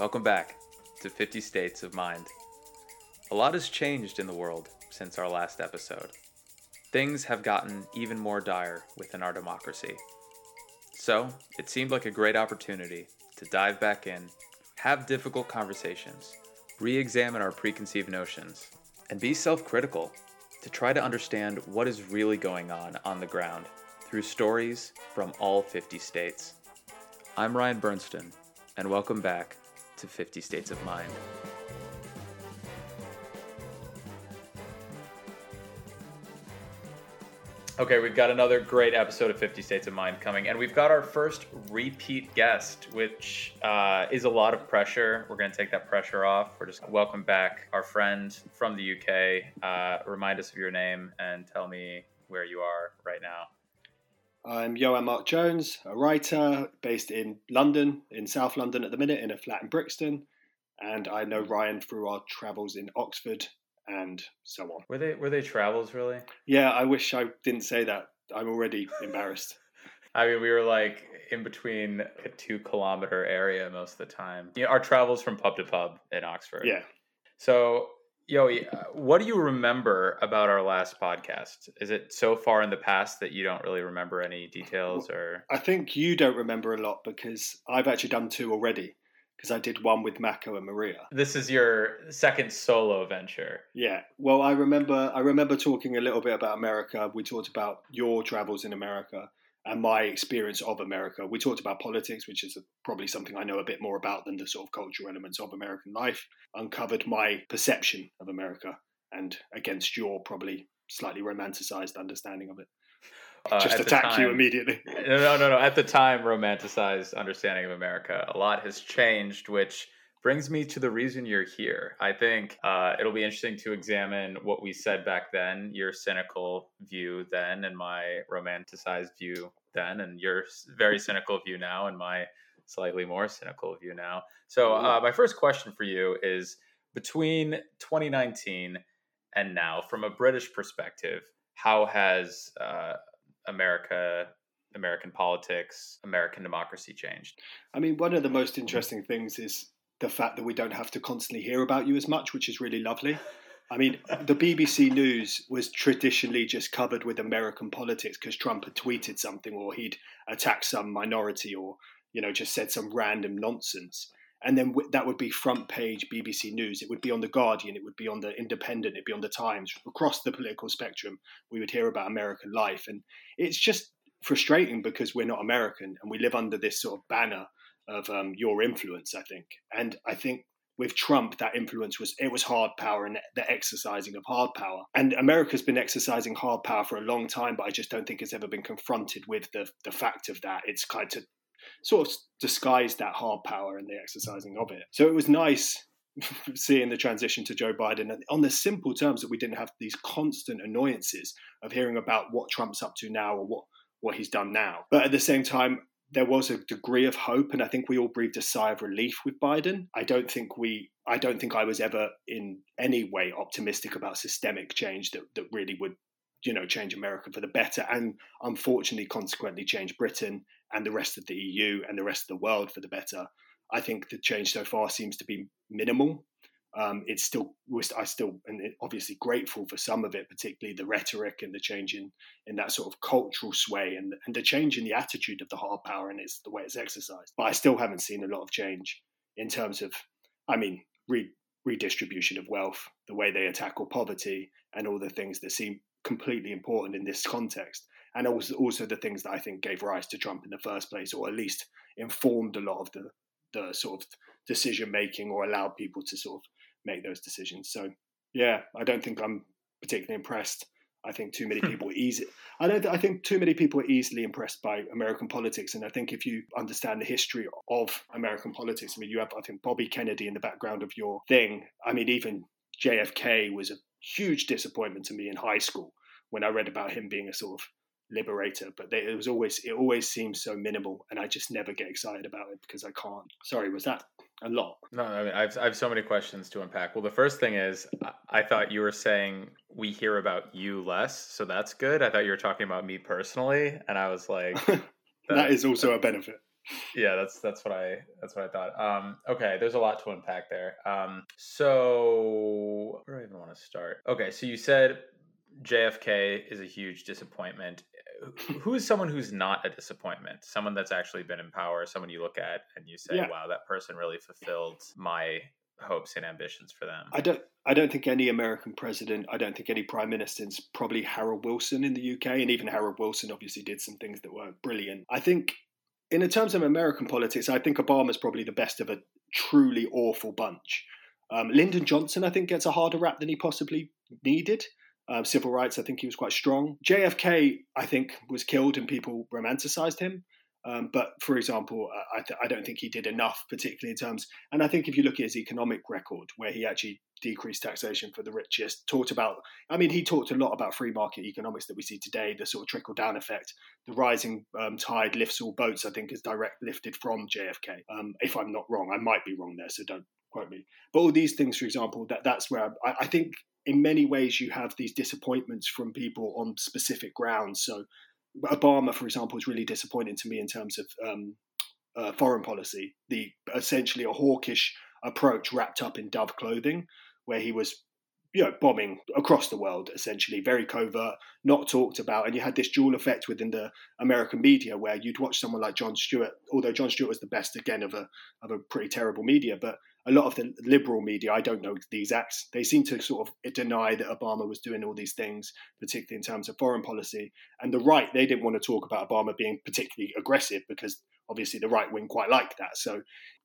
Welcome back to 50 States of Mind. A lot has changed in the world since our last episode. Things have gotten even more dire within our democracy. So, it seemed like a great opportunity to dive back in, have difficult conversations, re examine our preconceived notions, and be self critical to try to understand what is really going on on the ground through stories from all 50 states. I'm Ryan Bernstein, and welcome back to 50 States of Mind. Okay, we've got another great episode of 50 States of Mind coming, and we've got our first repeat guest, which uh, is a lot of pressure. We're going to take that pressure off. We're just welcome back our friend from the UK. Uh, remind us of your name and tell me where you are right now. I'm Johan Mark Jones, a writer based in London, in South London at the minute, in a flat in Brixton. And I know Ryan through our travels in Oxford and so on. Were they were they travels really? Yeah, I wish I didn't say that. I'm already embarrassed. I mean, we were like in between a two kilometer area most of the time. You know, our travels from pub to pub in Oxford. Yeah. So Yo, uh, what do you remember about our last podcast? Is it so far in the past that you don't really remember any details or I think you don't remember a lot because I've actually done two already because I did one with Mako and Maria. This is your second solo venture. Yeah. Well, I remember I remember talking a little bit about America. We talked about your travels in America and my experience of America. We talked about politics, which is probably something I know a bit more about than the sort of cultural elements of American life. Uncovered my perception of America and against your probably slightly romanticized understanding of it. Uh, Just attack time, you immediately. no, no, no. At the time, romanticized understanding of America. A lot has changed, which brings me to the reason you're here. I think uh, it'll be interesting to examine what we said back then, your cynical view then, and my romanticized view then, and your very cynical view now, and my slightly more cynical view now. So, uh, my first question for you is between 2019 and now, from a British perspective, how has uh, America American politics, American democracy changed? I mean, one of the most interesting things is the fact that we don't have to constantly hear about you as much, which is really lovely. I mean, the BBC News was traditionally just covered with American politics because Trump had tweeted something or he'd attacked some minority or, you know, just said some random nonsense. And then that would be front page BBC News. It would be on The Guardian. It would be on The Independent. It'd be on The Times. Across the political spectrum, we would hear about American life. And it's just frustrating because we're not American and we live under this sort of banner of um, your influence, I think. And I think with Trump, that influence was it was hard power and the exercising of hard power. And America's been exercising hard power for a long time, but I just don't think it's ever been confronted with the the fact of that. It's kind of sort of disguised that hard power and the exercising of it. So it was nice seeing the transition to Joe Biden and on the simple terms that we didn't have these constant annoyances of hearing about what Trump's up to now or what what he's done now. But at the same time, there was a degree of hope, and I think we all breathed a sigh of relief with Biden. I don't think we, I don't think I was ever in any way optimistic about systemic change that, that really would, you know, change America for the better, and unfortunately, consequently, change Britain and the rest of the EU and the rest of the world for the better. I think the change so far seems to be minimal um, it's still I still and obviously grateful for some of it, particularly the rhetoric and the change in in that sort of cultural sway and and the change in the attitude of the hard power and it's the way it's exercised. But I still haven't seen a lot of change in terms of, I mean, re, redistribution of wealth, the way they tackle poverty, and all the things that seem completely important in this context, and also also the things that I think gave rise to Trump in the first place, or at least informed a lot of the the sort of decision making or allowed people to sort of make those decisions. So yeah, I don't think I'm particularly impressed. I think too many hmm. people are easy. I don't. I think too many people are easily impressed by American politics, and I think if you understand the history of American politics, I mean, you have I think Bobby Kennedy in the background of your thing. I mean, even JFK was a huge disappointment to me in high school when I read about him being a sort of liberator, but they, it was always it always seems so minimal, and I just never get excited about it because I can't. Sorry, was that a lot? No, I mean I've I have so many questions to unpack. Well, the first thing is I thought you were saying we hear about you less, so that's good. I thought you were talking about me personally, and I was like, that is also a benefit. yeah, that's that's what I that's what I thought. Um, okay, there's a lot to unpack there. Um, so where do I even want to start? Okay, so you said JFK is a huge disappointment. Who is someone who's not a disappointment? Someone that's actually been in power, someone you look at and you say, yeah. "Wow, that person really fulfilled my hopes and ambitions for them." I don't. I don't think any American president. I don't think any prime minister minister's probably Harold Wilson in the UK, and even Harold Wilson obviously did some things that were brilliant. I think, in terms of American politics, I think Obama's probably the best of a truly awful bunch. Um, Lyndon Johnson, I think, gets a harder rap than he possibly needed uh, civil rights. I think he was quite strong. JFK, I think, was killed and people romanticized him. Um, but for example, I, th- I, don't think he did enough, particularly in terms. And I think if you look at his economic record, where he actually decreased taxation for the richest, talked about. I mean, he talked a lot about free market economics that we see today, the sort of trickle down effect. The rising um, tide lifts all boats. I think is direct lifted from JFK. Um, if I'm not wrong, I might be wrong there, so don't quote me. But all these things, for example, that that's where I, I think in many ways you have these disappointments from people on specific grounds. So Obama, for example, is really disappointing to me in terms of um, uh, foreign policy. The essentially a hawkish approach wrapped up in dove clothing, where he was you know, bombing across the world, essentially, very covert, not talked about. And you had this dual effect within the American media where you'd watch someone like Jon Stewart, although Jon Stewart was the best again of a of a pretty terrible media, but a lot of the liberal media, I don't know the exacts, they seem to sort of deny that Obama was doing all these things, particularly in terms of foreign policy. And the right, they didn't want to talk about Obama being particularly aggressive because obviously the right wing quite like that. So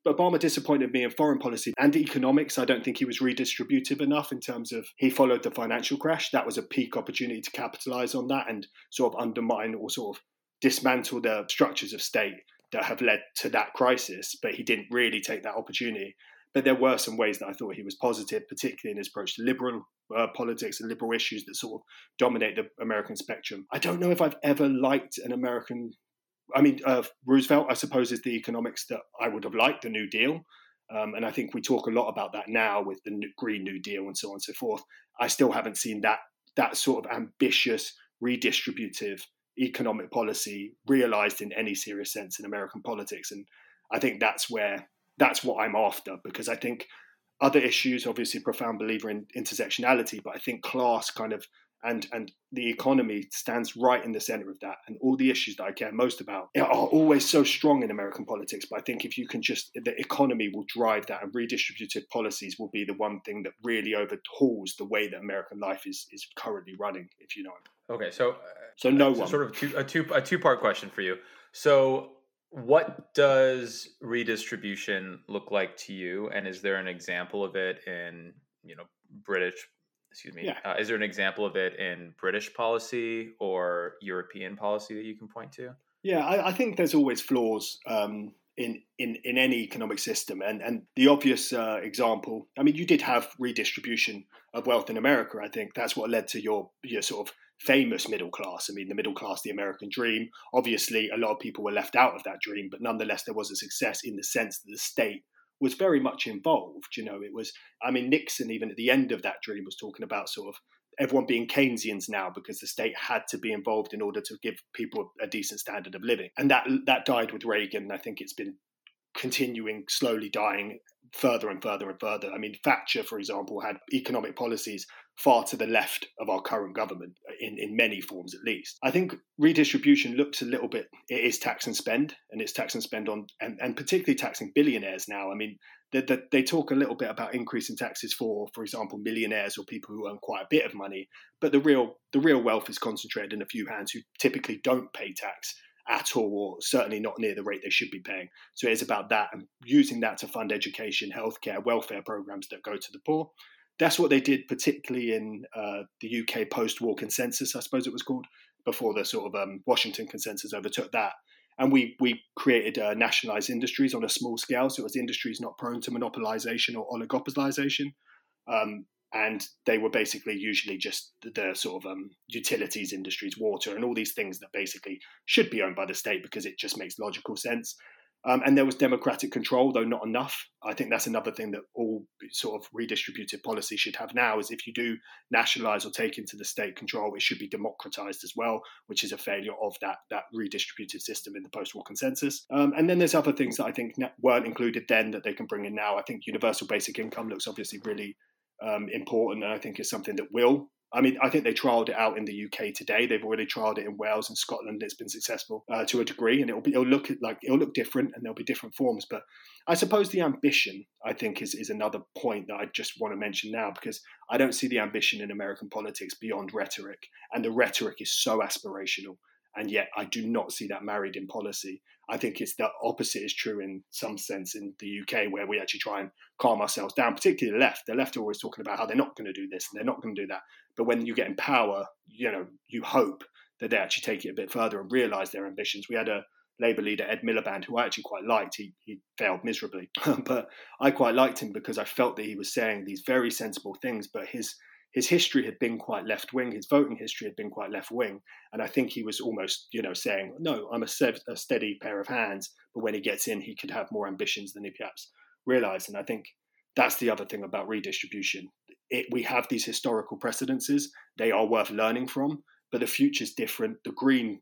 Obama disappointed me in foreign policy and economics. I don't think he was redistributive enough in terms of he followed the financial crash. That was a peak opportunity to capitalize on that and sort of undermine or sort of dismantle the structures of state that have led to that crisis. But he didn't really take that opportunity. But there were some ways that I thought he was positive, particularly in his approach to liberal uh, politics and liberal issues that sort of dominate the American spectrum. I don't know if I've ever liked an American. I mean, uh, Roosevelt, I suppose, is the economics that I would have liked, the New Deal. Um, and I think we talk a lot about that now with the Green New Deal and so on and so forth. I still haven't seen that that sort of ambitious, redistributive economic policy realized in any serious sense in American politics. And I think that's where that's what I'm after because I think other issues, obviously, profound believer in intersectionality, but I think class kind of and and the economy stands right in the center of that. And all the issues that I care most about are always so strong in American politics. But I think if you can just the economy will drive that, and redistributive policies will be the one thing that really overhauls the way that American life is is currently running. If you know. Okay, so uh, so no so one sort of two, a two a two part question for you. So what does redistribution look like to you and is there an example of it in you know british excuse me yeah. uh, is there an example of it in british policy or european policy that you can point to yeah i, I think there's always flaws um, in, in, in any economic system. And, and the obvious uh, example, I mean, you did have redistribution of wealth in America. I think that's what led to your, your sort of famous middle class. I mean, the middle class, the American dream. Obviously, a lot of people were left out of that dream, but nonetheless, there was a success in the sense that the state was very much involved. You know, it was, I mean, Nixon, even at the end of that dream, was talking about sort of everyone being Keynesians now because the state had to be involved in order to give people a decent standard of living. And that that died with Reagan. And I think it's been continuing slowly dying further and further and further. I mean, Thatcher, for example, had economic policies far to the left of our current government in, in many forms at least. I think redistribution looks a little bit it is tax and spend and it's tax and spend on and, and particularly taxing billionaires now. I mean they, they, they talk a little bit about increasing taxes for, for example, millionaires or people who earn quite a bit of money, but the real the real wealth is concentrated in a few hands who typically don't pay tax at all, or certainly not near the rate they should be paying. So it is about that and using that to fund education, healthcare, welfare programs that go to the poor. That's what they did, particularly in uh, the UK post-war consensus, I suppose it was called, before the sort of um, Washington consensus overtook that. And we we created uh, nationalized industries on a small scale, so it was industries not prone to monopolization or oligopolization. Um, and they were basically usually just the sort of um, utilities industries, water, and all these things that basically should be owned by the state because it just makes logical sense. Um, and there was democratic control, though not enough. I think that's another thing that all sort of redistributive policy should have now is if you do nationalize or take into the state control, it should be democratized as well, which is a failure of that, that redistributive system in the post war consensus. Um, and then there's other things that I think weren't included then that they can bring in now. I think universal basic income looks obviously really um, important, and I think is something that will I mean, I think they trialled it out in the UK today. They've already trialled it in Wales and Scotland. It's been successful uh, to a degree, and it'll be it'll look like it'll look different, and there'll be different forms. But I suppose the ambition, I think, is is another point that I just want to mention now because I don't see the ambition in American politics beyond rhetoric, and the rhetoric is so aspirational and yet I do not see that married in policy. I think it's the opposite is true in some sense in the UK, where we actually try and calm ourselves down, particularly the left. The left are always talking about how they're not going to do this and they're not going to do that. But when you get in power, you know, you hope that they actually take it a bit further and realise their ambitions. We had a Labour leader, Ed Miliband, who I actually quite liked. He, he failed miserably, but I quite liked him because I felt that he was saying these very sensible things, but his his history had been quite left wing. His voting history had been quite left wing, and I think he was almost, you know, saying, "No, I'm a, se- a, steady pair of hands." But when he gets in, he could have more ambitions than he perhaps realised. And I think that's the other thing about redistribution. It, we have these historical precedences; they are worth learning from. But the future's different. The green,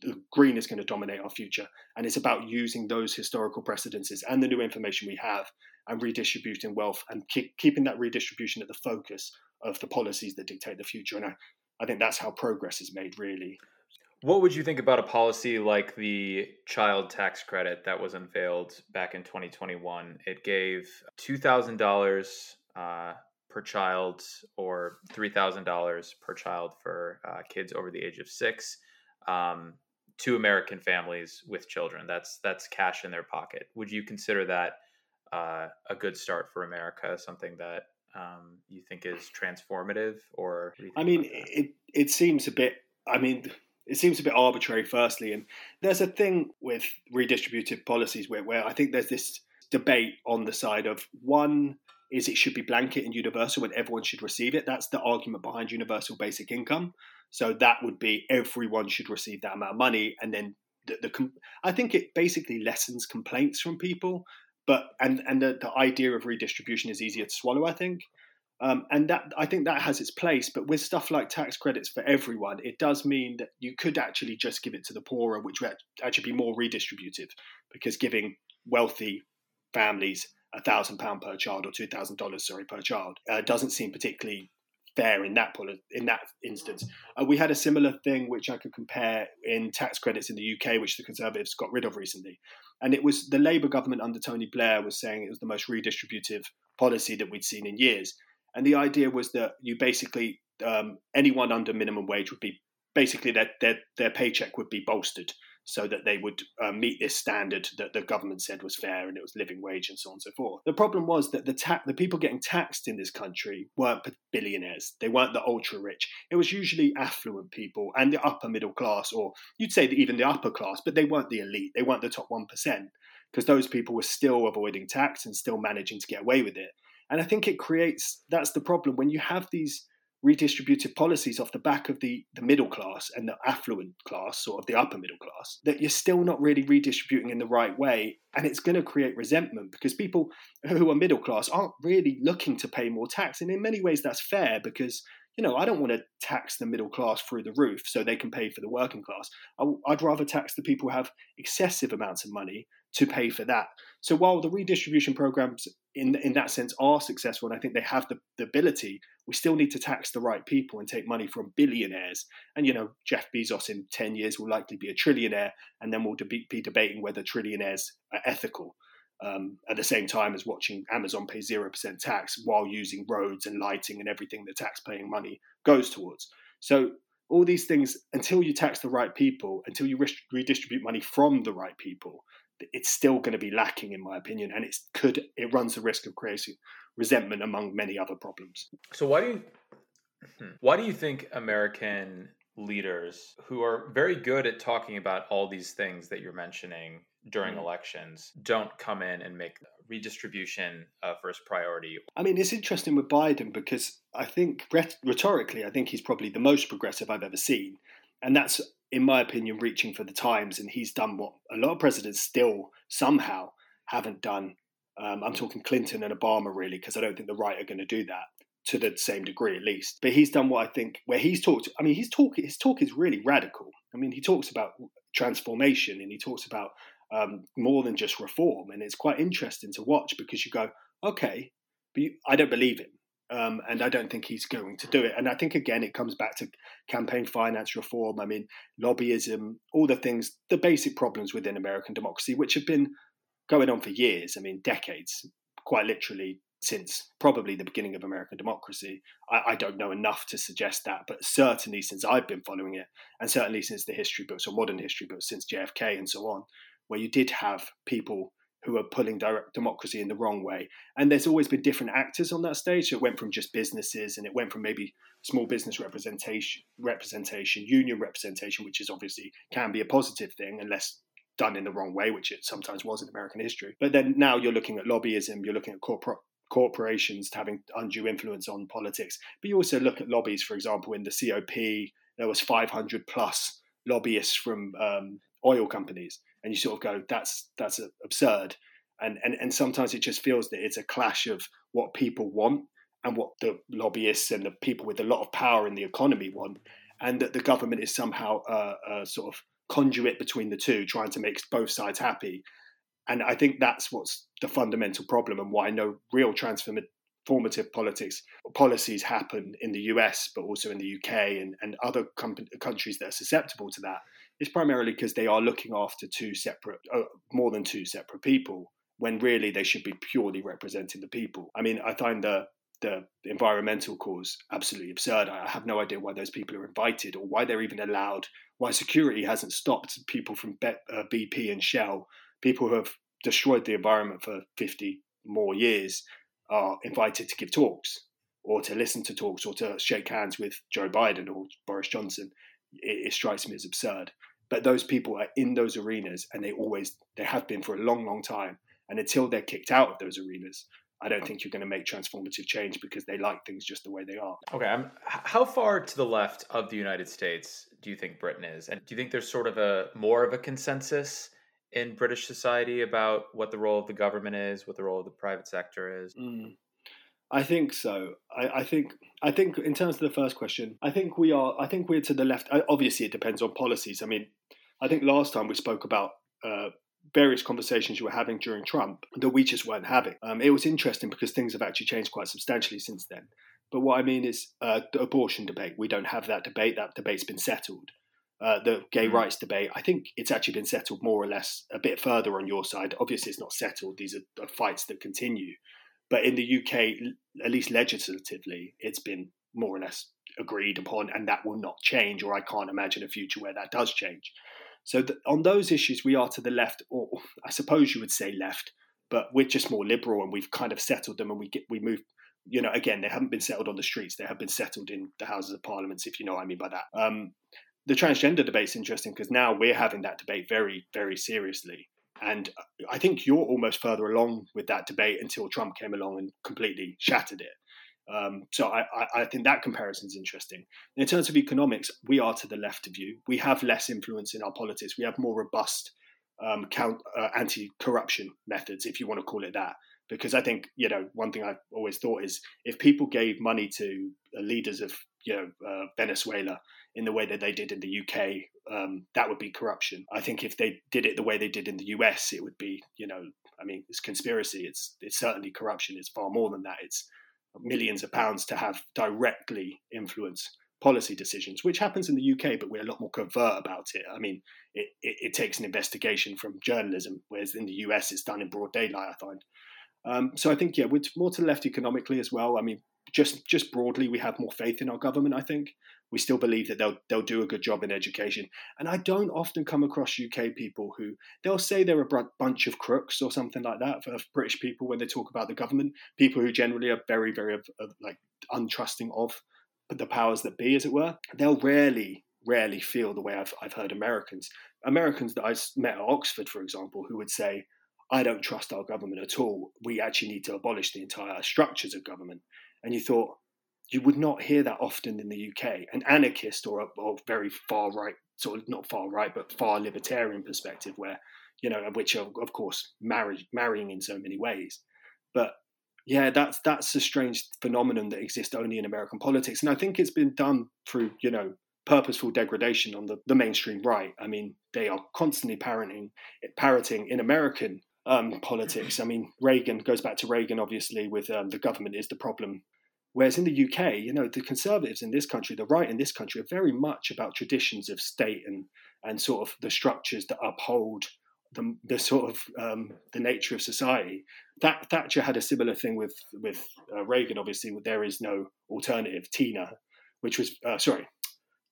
the green is going to dominate our future, and it's about using those historical precedences and the new information we have and redistributing wealth and keep, keeping that redistribution at the focus of the policies that dictate the future. And I, I think that's how progress is made, really. What would you think about a policy like the child tax credit that was unveiled back in 2021? It gave $2,000 uh, per child or $3,000 per child for uh, kids over the age of six um, to American families with children. That's that's cash in their pocket. Would you consider that uh, a good start for America? Something that um, you think is transformative, or I mean, it it seems a bit. I mean, it seems a bit arbitrary. Firstly, and there's a thing with redistributive policies where where I think there's this debate on the side of one is it should be blanket and universal and everyone should receive it. That's the argument behind universal basic income. So that would be everyone should receive that amount of money, and then the, the I think it basically lessens complaints from people but and and the, the idea of redistribution is easier to swallow, I think. Um, and that I think that has its place, but with stuff like tax credits for everyone, it does mean that you could actually just give it to the poorer, which would actually be more redistributive, because giving wealthy families a thousand pound per child or two thousand dollars, sorry, per child, uh, doesn't seem particularly fair in that in that instance. Uh, we had a similar thing which I could compare in tax credits in the UK, which the Conservatives got rid of recently, and it was the Labour government under Tony Blair was saying it was the most redistributive policy that we'd seen in years, and the idea was that you basically um, anyone under minimum wage would be basically their, their their paycheck would be bolstered so that they would uh, meet this standard that the government said was fair and it was living wage and so on and so forth. The problem was that the ta- the people getting taxed in this country weren't billionaires. They weren't the ultra rich. It was usually affluent people and the upper middle class, or you'd say even the upper class, but they weren't the elite. They weren't the top one percent because those people were still avoiding tax and still managing to get away with it. And I think it creates that's the problem when you have these redistributive policies off the back of the, the middle class and the affluent class, sort of the upper middle class, that you're still not really redistributing in the right way. And it's going to create resentment because people who are middle class aren't really looking to pay more tax. And in many ways, that's fair because you know, I don't want to tax the middle class through the roof so they can pay for the working class. I'd rather tax the people who have excessive amounts of money to pay for that. So while the redistribution programs in in that sense are successful, and I think they have the, the ability, we still need to tax the right people and take money from billionaires. And you know, Jeff Bezos in ten years will likely be a trillionaire, and then we'll be debating whether trillionaires are ethical um, at the same time as watching Amazon pay 0% tax while using roads and lighting and everything the tax-paying money goes towards. So all these things, until you tax the right people, until you redistribute money from the right people, it's still going to be lacking, in my opinion, and it could it runs the risk of creating resentment among many other problems. So why do you hmm, why do you think American leaders who are very good at talking about all these things that you're mentioning during mm. elections don't come in and make redistribution uh, first priority. I mean, it's interesting with Biden because I think rhetorically, I think he's probably the most progressive I've ever seen. and that's in my opinion reaching for the times. And he's done what a lot of presidents still somehow haven't done. Um, I'm talking Clinton and Obama really, because I don't think the right are going to do that to the same degree at least. But he's done what I think where he's talked. I mean, he's talk. His talk is really radical. I mean, he talks about transformation and he talks about um, more than just reform, and it's quite interesting to watch because you go, okay, but you, I don't believe him. Um, and I don't think he's going to do it. And I think again, it comes back to campaign finance reform. I mean, lobbyism, all the things, the basic problems within American democracy, which have been going on for years. I mean, decades, quite literally since probably the beginning of American democracy. I, I, don't know enough to suggest that, but certainly since I've been following it, and certainly since the history books or modern history books, since JFK and so on, where you did have people who are pulling direct democracy in the wrong way. And there's always been different actors on that stage. So it went from just businesses, and it went from maybe small business representation, representation, union representation, which is obviously can be a positive thing unless done in the wrong way, which it sometimes was in American history. But then now you're looking at lobbyism, you're looking at corporate corporations having undue influence on politics. But you also look at lobbies, for example, in the COP, there was 500 plus lobbyists from um, oil companies, and you sort of go, that's that's absurd. And, and and sometimes it just feels that it's a clash of what people want and what the lobbyists and the people with a lot of power in the economy want, and that the government is somehow a, a sort of conduit between the two, trying to make both sides happy. And I think that's what's the fundamental problem and why no real transformative politics policies happen in the US, but also in the UK and, and other com- countries that are susceptible to that. Is primarily because they are looking after two separate, uh, more than two separate people, when really they should be purely representing the people. I mean, I find the the environmental cause absolutely absurd. I have no idea why those people are invited or why they're even allowed, why security hasn't stopped people from BP uh, and Shell people who have destroyed the environment for 50 more years are invited to give talks or to listen to talks or to shake hands with Joe Biden or Boris Johnson. It, it strikes me as absurd. But those people are in those arenas and they always, they have been for a long, long time. And until they're kicked out of those arenas, I don't think you're going to make transformative change because they like things just the way they are. Okay. Um, how far to the left of the United States do you think Britain is? And do you think there's sort of a more of a consensus in British society about what the role of the government is, what the role of the private sector is? Mm. I think so. I, I, think I think in terms of the first question, I think we are. I think we're to the left. Obviously, it depends on policies. I mean, I think last time we spoke about uh, various conversations you were having during Trump that we just weren't having. Um, it was interesting because things have actually changed quite substantially since then. But what I mean is uh, the abortion debate. We don't have that debate. That debate's been settled uh, the gay mm. rights debate, I think it's actually been settled more or less a bit further on your side. Obviously, it's not settled; these are, are fights that continue. But in the UK, at least legislatively, it's been more or less agreed upon, and that will not change. Or I can't imagine a future where that does change. So th- on those issues, we are to the left, or I suppose you would say left, but we're just more liberal, and we've kind of settled them, and we get we move you know, again, they haven't been settled on the streets. They have been settled in the Houses of Parliaments, if you know what I mean by that. Um, the transgender debate is interesting because now we're having that debate very, very seriously. And I think you're almost further along with that debate until Trump came along and completely shattered it. Um, so I, I, think that comparison is interesting. In terms of economics, we are to the left of you. We have less influence in our politics. We have more robust um, count, uh, anti-corruption methods, if you want to call it that. Because I think you know one thing I've always thought is if people gave money to leaders of you know uh, Venezuela in the way that they did in the UK, um, that would be corruption. I think if they did it the way they did in the US, it would be, you know, I mean, it's conspiracy. It's it's certainly corruption. It's far more than that. It's millions of pounds to have directly influence policy decisions, which happens in the UK, but we're a lot more covert about it. I mean, it, it, it takes an investigation from journalism, whereas in the US, it's done in broad daylight. I find. Um, so I think yeah, we're more to the left economically as well. I mean, just just broadly, we have more faith in our government. I think we still believe that they'll they'll do a good job in education. And I don't often come across UK people who they'll say they're a bunch of crooks or something like that for British people when they talk about the government. People who generally are very very uh, like untrusting of the powers that be, as it were. They'll rarely rarely feel the way I've I've heard Americans Americans that I met at Oxford, for example, who would say. I don't trust our government at all. We actually need to abolish the entire structures of government. And you thought, you would not hear that often in the UK. An anarchist or a or very far right, sort of not far right, but far libertarian perspective, where you know, which are of course marriage marrying in so many ways, but yeah, that's that's a strange phenomenon that exists only in American politics, and I think it's been done through you know purposeful degradation on the, the mainstream right. I mean, they are constantly parroting parroting in American um, politics. I mean, Reagan goes back to Reagan, obviously, with um, the government is the problem. Whereas in the UK, you know, the conservatives in this country, the right in this country, are very much about traditions of state and and sort of the structures that uphold the, the sort of um, the nature of society. That Thatcher had a similar thing with with uh, Reagan. Obviously, there is no alternative. Tina, which was uh, sorry,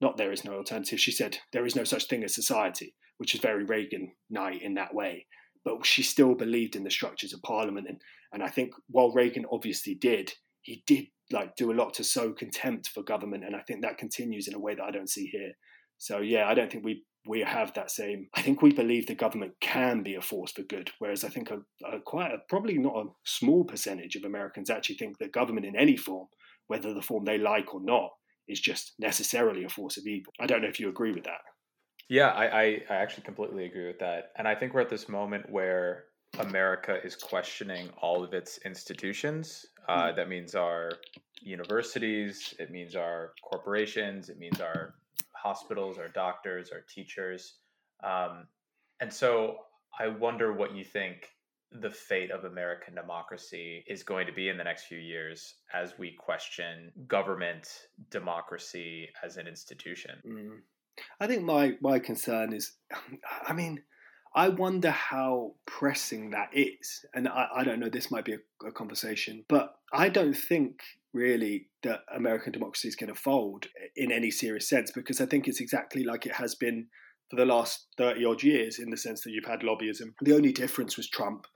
not there is no alternative. She said there is no such thing as society, which is very Reagan night in that way. But she still believed in the structures of parliament, and and I think while Reagan obviously did, he did like do a lot to sow contempt for government, and I think that continues in a way that I don't see here. So yeah, I don't think we we have that same. I think we believe the government can be a force for good, whereas I think a, a quite a, probably not a small percentage of Americans actually think that government in any form, whether the form they like or not, is just necessarily a force of evil. I don't know if you agree with that. Yeah, I, I, I actually completely agree with that. And I think we're at this moment where America is questioning all of its institutions. Uh, hmm. that means our universities, it means our corporations, it means our hospitals, our doctors, our teachers. Um, and so I wonder what you think the fate of American democracy is going to be in the next few years as we question government democracy as an institution. Mm. I think my my concern is, I mean, I wonder how pressing that is, and I, I don't know. This might be a, a conversation, but I don't think really that American democracy is going to fold in any serious sense because I think it's exactly like it has been for the last 30 odd years in the sense that you've had lobbyism. The only difference was Trump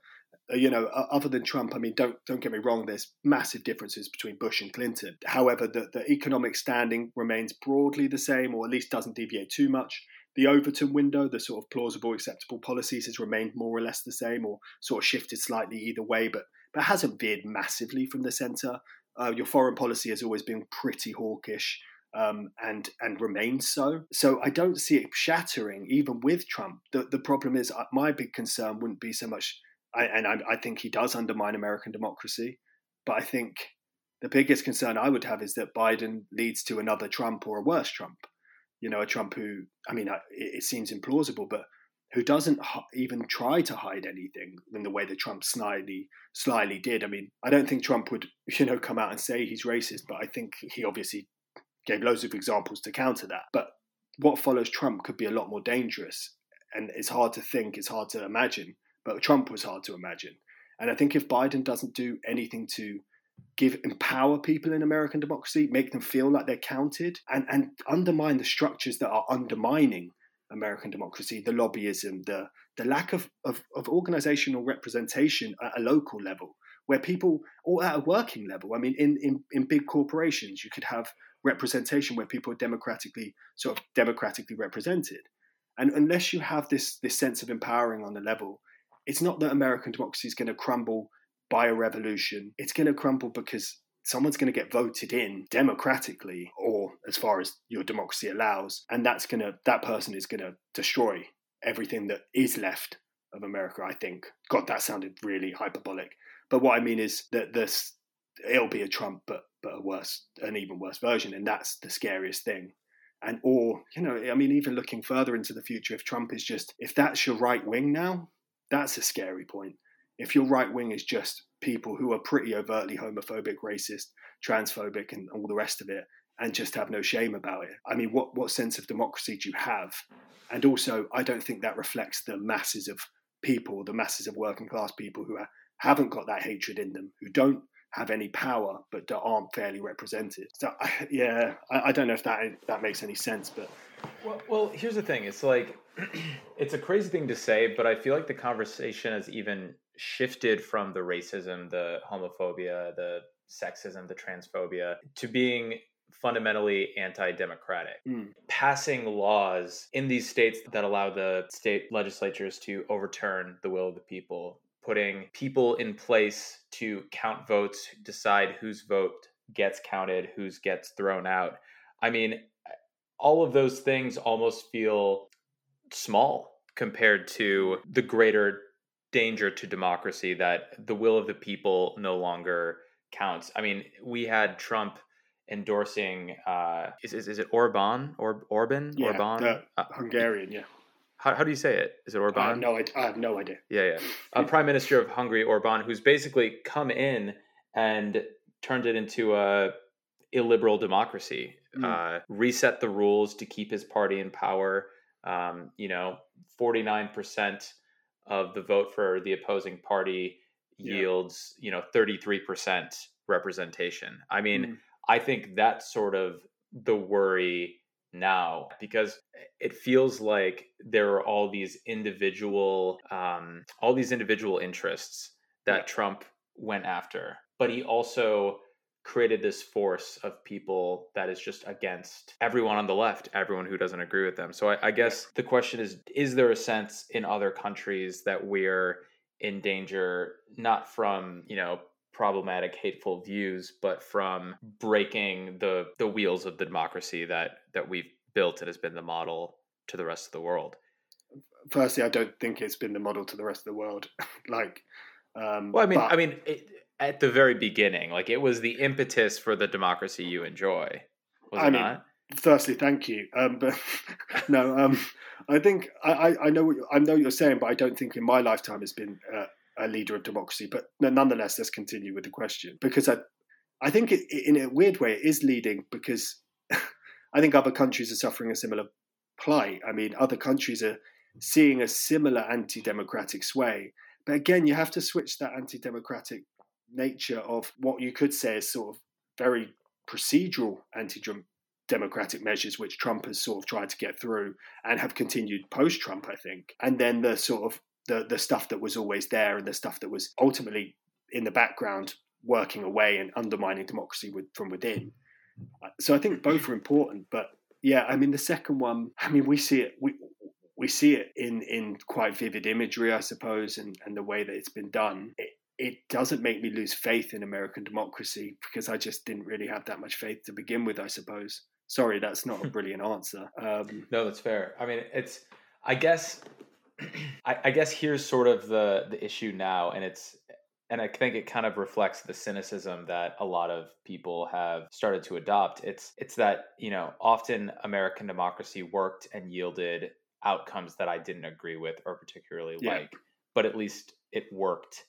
you know, other than Trump, I mean, don't don't get me wrong. There's massive differences between Bush and Clinton. However, the, the economic standing remains broadly the same, or at least doesn't deviate too much. The Overton window, the sort of plausible, acceptable policies, has remained more or less the same, or sort of shifted slightly either way, but but hasn't veered massively from the centre. Uh, your foreign policy has always been pretty hawkish. Um, and and remains so. So I don't see it shattering even with Trump. The the problem is uh, my big concern wouldn't be so much I, and I, I think he does undermine American democracy. But I think the biggest concern I would have is that Biden leads to another Trump or a worse Trump. You know, a Trump who, I mean, it, seems implausible, but who doesn't even try to hide anything in the way that Trump slyly, slyly did. I mean, I don't think Trump would, you know, come out and say he's racist, but I think he obviously gave loads of examples to counter that. But what follows Trump could be a lot more dangerous, and it's hard to think, it's hard to imagine but Trump was hard to imagine. And I think if Biden doesn't do anything to give empower people in American democracy, make them feel like they're counted, and, and undermine the structures that are undermining American democracy, the lobbyism, the the lack of, of, of organizational representation at a local level, where people or at a working level. I mean, in, in, in big corporations, you could have representation where people are democratically sort of democratically represented. And unless you have this this sense of empowering on the level, it's not that American democracy is going to crumble by a revolution. It's going to crumble because someone's going to get voted in democratically or as far as your democracy allows and that's going to that person is going to destroy everything that is left of america i think. God that sounded really hyperbolic. But what i mean is that this it'll be a trump but but a worse an even worse version and that's the scariest thing. And or you know i mean even looking further into the future if trump is just if that's your right wing now that's a scary point. If your right wing is just people who are pretty overtly homophobic, racist, transphobic, and all the rest of it, and just have no shame about it, I mean, what, what sense of democracy do you have? And also, I don't think that reflects the masses of people, the masses of working class people who haven't got that hatred in them, who don't have any power but that aren't fairly represented. So yeah, I, I, don't know if that that makes any sense, but well, well, here's the thing. It's like it's a crazy thing to say, but I feel like the conversation has even shifted from the racism, the homophobia, the sexism, the transphobia to being fundamentally anti-democratic mm. passing laws in these states that allow the state legislatures to overturn the will of the people putting people in place to count votes decide whose vote gets counted, whose gets thrown out. I mean, all of those things almost feel small compared to the greater danger to democracy that the will of the people no longer counts. I mean, we had Trump endorsing uh is, is, is it Orban or Orban yeah, Orban uh, Hungarian yeah how, how do you say it is it Orban I have no, I, I have no idea yeah yeah a prime minister of Hungary Orban who's basically come in and turned it into a illiberal democracy mm. uh, reset the rules to keep his party in power um, you know 49% of the vote for the opposing party yields yeah. you know 33% representation i mean mm. I think that's sort of the worry now because it feels like there are all these individual um, all these individual interests that Trump went after, but he also created this force of people that is just against everyone on the left, everyone who doesn't agree with them. So I, I guess the question is: Is there a sense in other countries that we're in danger, not from you know problematic hateful views but from breaking the the wheels of the democracy that that we've built and has been the model to the rest of the world. Firstly i don't think it's been the model to the rest of the world. Like um, well i mean but... i mean it, at the very beginning like it was the impetus for the democracy you enjoy was I it mean, not? firstly thank you. Um, but no um, i think I, I know what i know what you're saying but i don't think in my lifetime it's been uh, a leader of democracy. But nonetheless, let's continue with the question because I, I think it, in a weird way it is leading because I think other countries are suffering a similar plight. I mean, other countries are seeing a similar anti-democratic sway. But again, you have to switch that anti-democratic nature of what you could say is sort of very procedural anti-democratic measures, which Trump has sort of tried to get through and have continued post-Trump, I think, and then the sort of the the stuff that was always there and the stuff that was ultimately in the background working away and undermining democracy with, from within. Uh, so I think both are important, but yeah, I mean the second one, I mean we see it we we see it in in quite vivid imagery, I suppose, and and the way that it's been done. It, it doesn't make me lose faith in American democracy because I just didn't really have that much faith to begin with, I suppose. Sorry, that's not a brilliant answer. Um, no, that's fair. I mean, it's I guess I, I guess here's sort of the the issue now, and it's and I think it kind of reflects the cynicism that a lot of people have started to adopt. It's it's that you know often American democracy worked and yielded outcomes that I didn't agree with or particularly yeah. like, but at least it worked.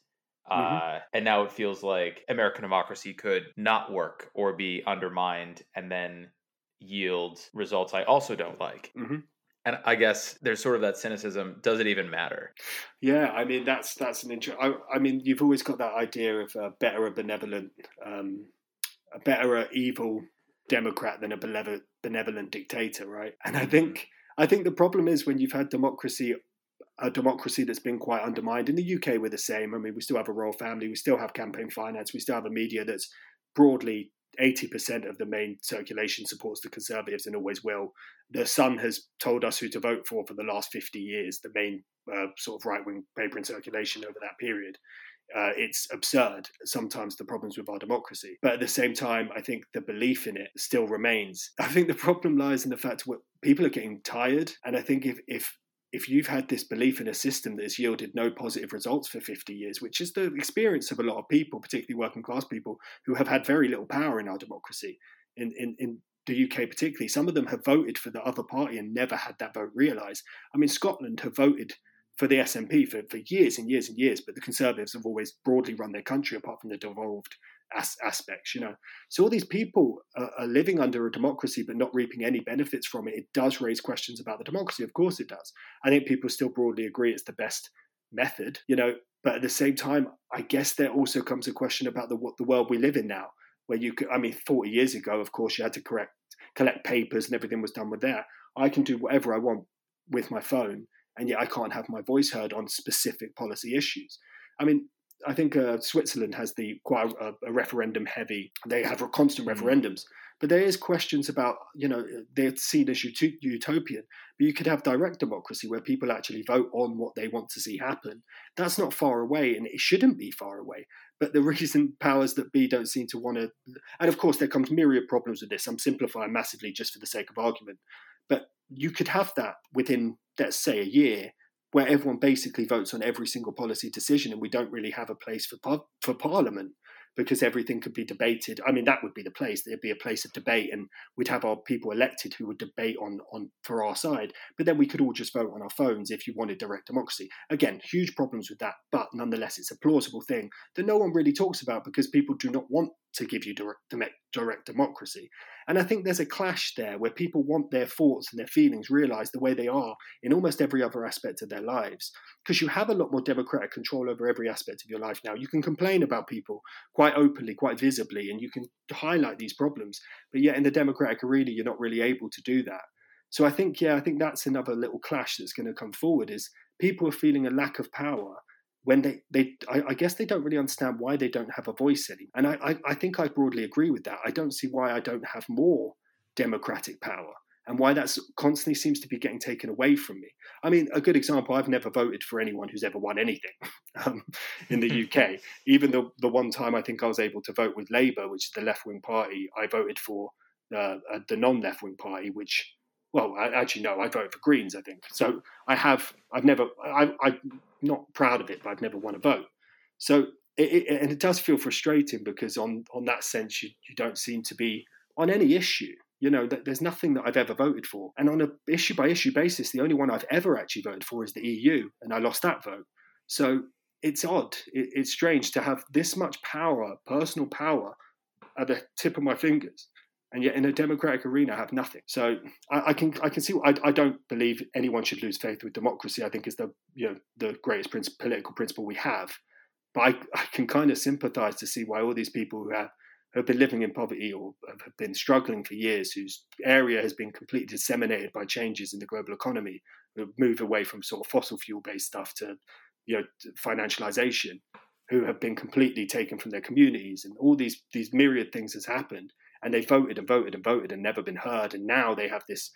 Mm-hmm. Uh, and now it feels like American democracy could not work or be undermined and then yield results I also don't like. Mm-hmm and I guess there's sort of that cynicism. Does it even matter? Yeah, I mean that's that's an interesting. I, I, mean, you've always got that idea of a better a benevolent, um, a better a evil democrat than a benevolent, benevolent dictator, right? And I think I think the problem is when you've had democracy, a democracy that's been quite undermined. In the UK, we're the same. I mean, we still have a royal family, we still have campaign finance, we still have a media that's broadly 80% of the main circulation supports the Conservatives and always will. The Sun has told us who to vote for for the last 50 years, the main uh, sort of right wing paper in circulation over that period. Uh, it's absurd sometimes the problems with our democracy. But at the same time, I think the belief in it still remains. I think the problem lies in the fact that people are getting tired. And I think if, if if you've had this belief in a system that has yielded no positive results for 50 years, which is the experience of a lot of people, particularly working class people, who have had very little power in our democracy, in, in, in the UK particularly, some of them have voted for the other party and never had that vote realised. I mean, Scotland have voted for the SNP for, for years and years and years, but the Conservatives have always broadly run their country apart from the devolved as- aspects, you know. So all these people are, are, living under a democracy but not reaping any benefits from it. It does raise questions about the democracy. Of course, it does. I think people still broadly agree it's the best method, you know. But at the same time, I guess there also comes a question about the what the world we live in now, where you could, I mean, 40 years ago, of course, you had to correct collect papers and everything was done with that. I can do whatever I want with my phone, and yet I can't have my voice heard on specific policy issues. I mean, I think uh, Switzerland has the quite a, a, referendum heavy. They have constant mm-hmm. referendums, but there is questions about you know they're seen as ut- utopian. But you could have direct democracy where people actually vote on what they want to see happen. That's not far away, and it shouldn't be far away. But the reason powers that be don't seem to want to, and of course there comes myriad problems with this. I'm simplifying massively just for the sake of argument, but you could have that within let's say a year where everyone basically votes on every single policy decision and we don't really have a place for par- for parliament because everything could be debated. I mean, that would be the place. There'd be a place of debate, and we'd have our people elected who would debate on on for our side. But then we could all just vote on our phones if you wanted direct democracy. Again, huge problems with that, but nonetheless, it's a plausible thing that no one really talks about because people do not want to give you direct, direct democracy. And I think there's a clash there where people want their thoughts and their feelings realized the way they are in almost every other aspect of their lives. Because you have a lot more democratic control over every aspect of your life now. You can complain about people quite openly, quite visibly, and you can highlight these problems. But yet in the democratic arena, you're not really able to do that. So I think, yeah, I think that's another little clash that's going to come forward is people are feeling a lack of power when they, they I, I, guess they don't really understand why they don't have a voice anymore. And I, I, I think I broadly agree with that. I don't see why I don't have more democratic power and why that constantly seems to be getting taken away from me. I mean, a good example, I've never voted for anyone who's ever won anything um, in the UK. Even the, the one time I think I was able to vote with Labour, which is the left wing party, I voted for uh, uh, the non left wing party, which well, I, actually no, I voted for Greens. I think so. I have. I've never. I, I'm not proud of it, but I've never won a vote. So it, it, and it does feel frustrating because on on that sense, you, you don't seem to be on any issue. You know, there's nothing that I've ever voted for, and on a issue by issue basis, the only one I've ever actually voted for is the EU, and I lost that vote. So it's odd. It, it's strange to have this much power, personal power, at the tip of my fingers and yet in a democratic arena I have nothing. So I, I can I can see. I, I, don't believe anyone should lose faith with democracy. I think is the you know the greatest political principle we have. But I, I can kind of sympathise to see why all these people who have who have been living in poverty or have been struggling for years, whose area has been completely disseminated by changes in the global economy, who move away from sort of fossil fuel based stuff to you know financialization, who have been completely taken from their communities, and all these these myriad things has happened and they voted and voted and voted and never been heard. And now they have this